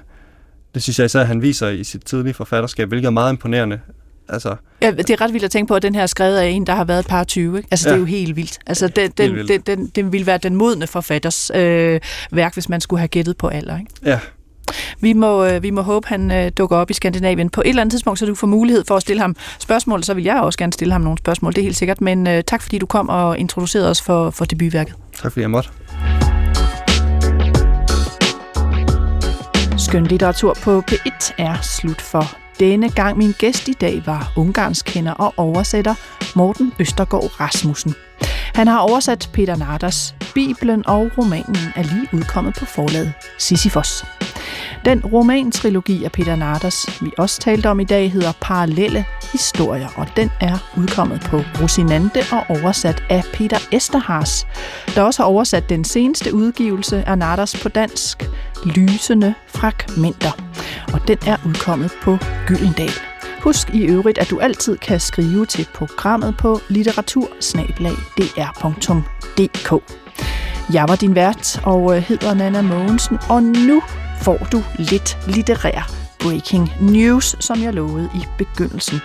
det synes jeg især, at han viser i sit tidlige forfatterskab, hvilket er meget imponerende. Altså, ja, det er ret vildt at tænke på, at den her er skrevet af en, der har været et par 20. Ikke? Altså, ja. det er jo helt vildt. Altså, den, den, vildt. Den, den, den ville være den modne forfatters øh, værk, hvis man skulle have gættet på alder. Ikke? Ja, vi må, øh, vi må håbe, han øh, dukker op i Skandinavien på et eller andet tidspunkt, så du får mulighed for at stille ham spørgsmål. Så vil jeg også gerne stille ham nogle spørgsmål, det er helt sikkert. Men øh, tak fordi du kom og introducerede os for, for debutværket. Tak fordi jeg måtte. Skønlitteratur på P1 er slut for denne gang. Min gæst i dag var ungarskender og oversætter Morten Østergaard Rasmussen. Han har oversat Peter Narders Bibelen og romanen er lige udkommet på forlaget Sisyfos. Den romantrilogi af Peter Narders, vi også talte om i dag, hedder Parallelle Historier, og den er udkommet på Rosinante og oversat af Peter Esterhars, der også har oversat den seneste udgivelse af Narders på dansk, Lysende Fragmenter, og den er udkommet på Gyldendal. Husk i øvrigt, at du altid kan skrive til programmet på litteratursnablag.dr.dk. Jeg var din vært og øh, hedder Nana Mogensen, og nu får du lidt litterær breaking news, som jeg lovede i begyndelsen.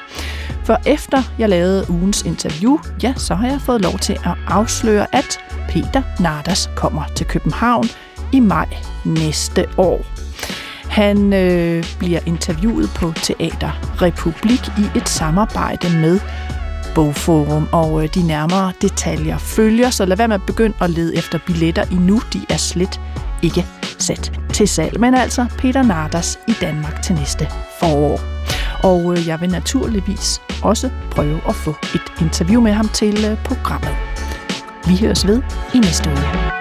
For efter jeg lavede ugens interview, ja, så har jeg fået lov til at afsløre, at Peter Nardas kommer til København i maj næste år. Han øh, bliver interviewet på Teater Republik i et samarbejde med Bogforum, og øh, de nærmere detaljer følger, så lad være med at begynde at lede efter billetter endnu. De er slet ikke sat til salg. Men altså Peter Nardas i Danmark til næste forår. Og øh, jeg vil naturligvis også prøve at få et interview med ham til øh, programmet. Vi høres ved i næste uge.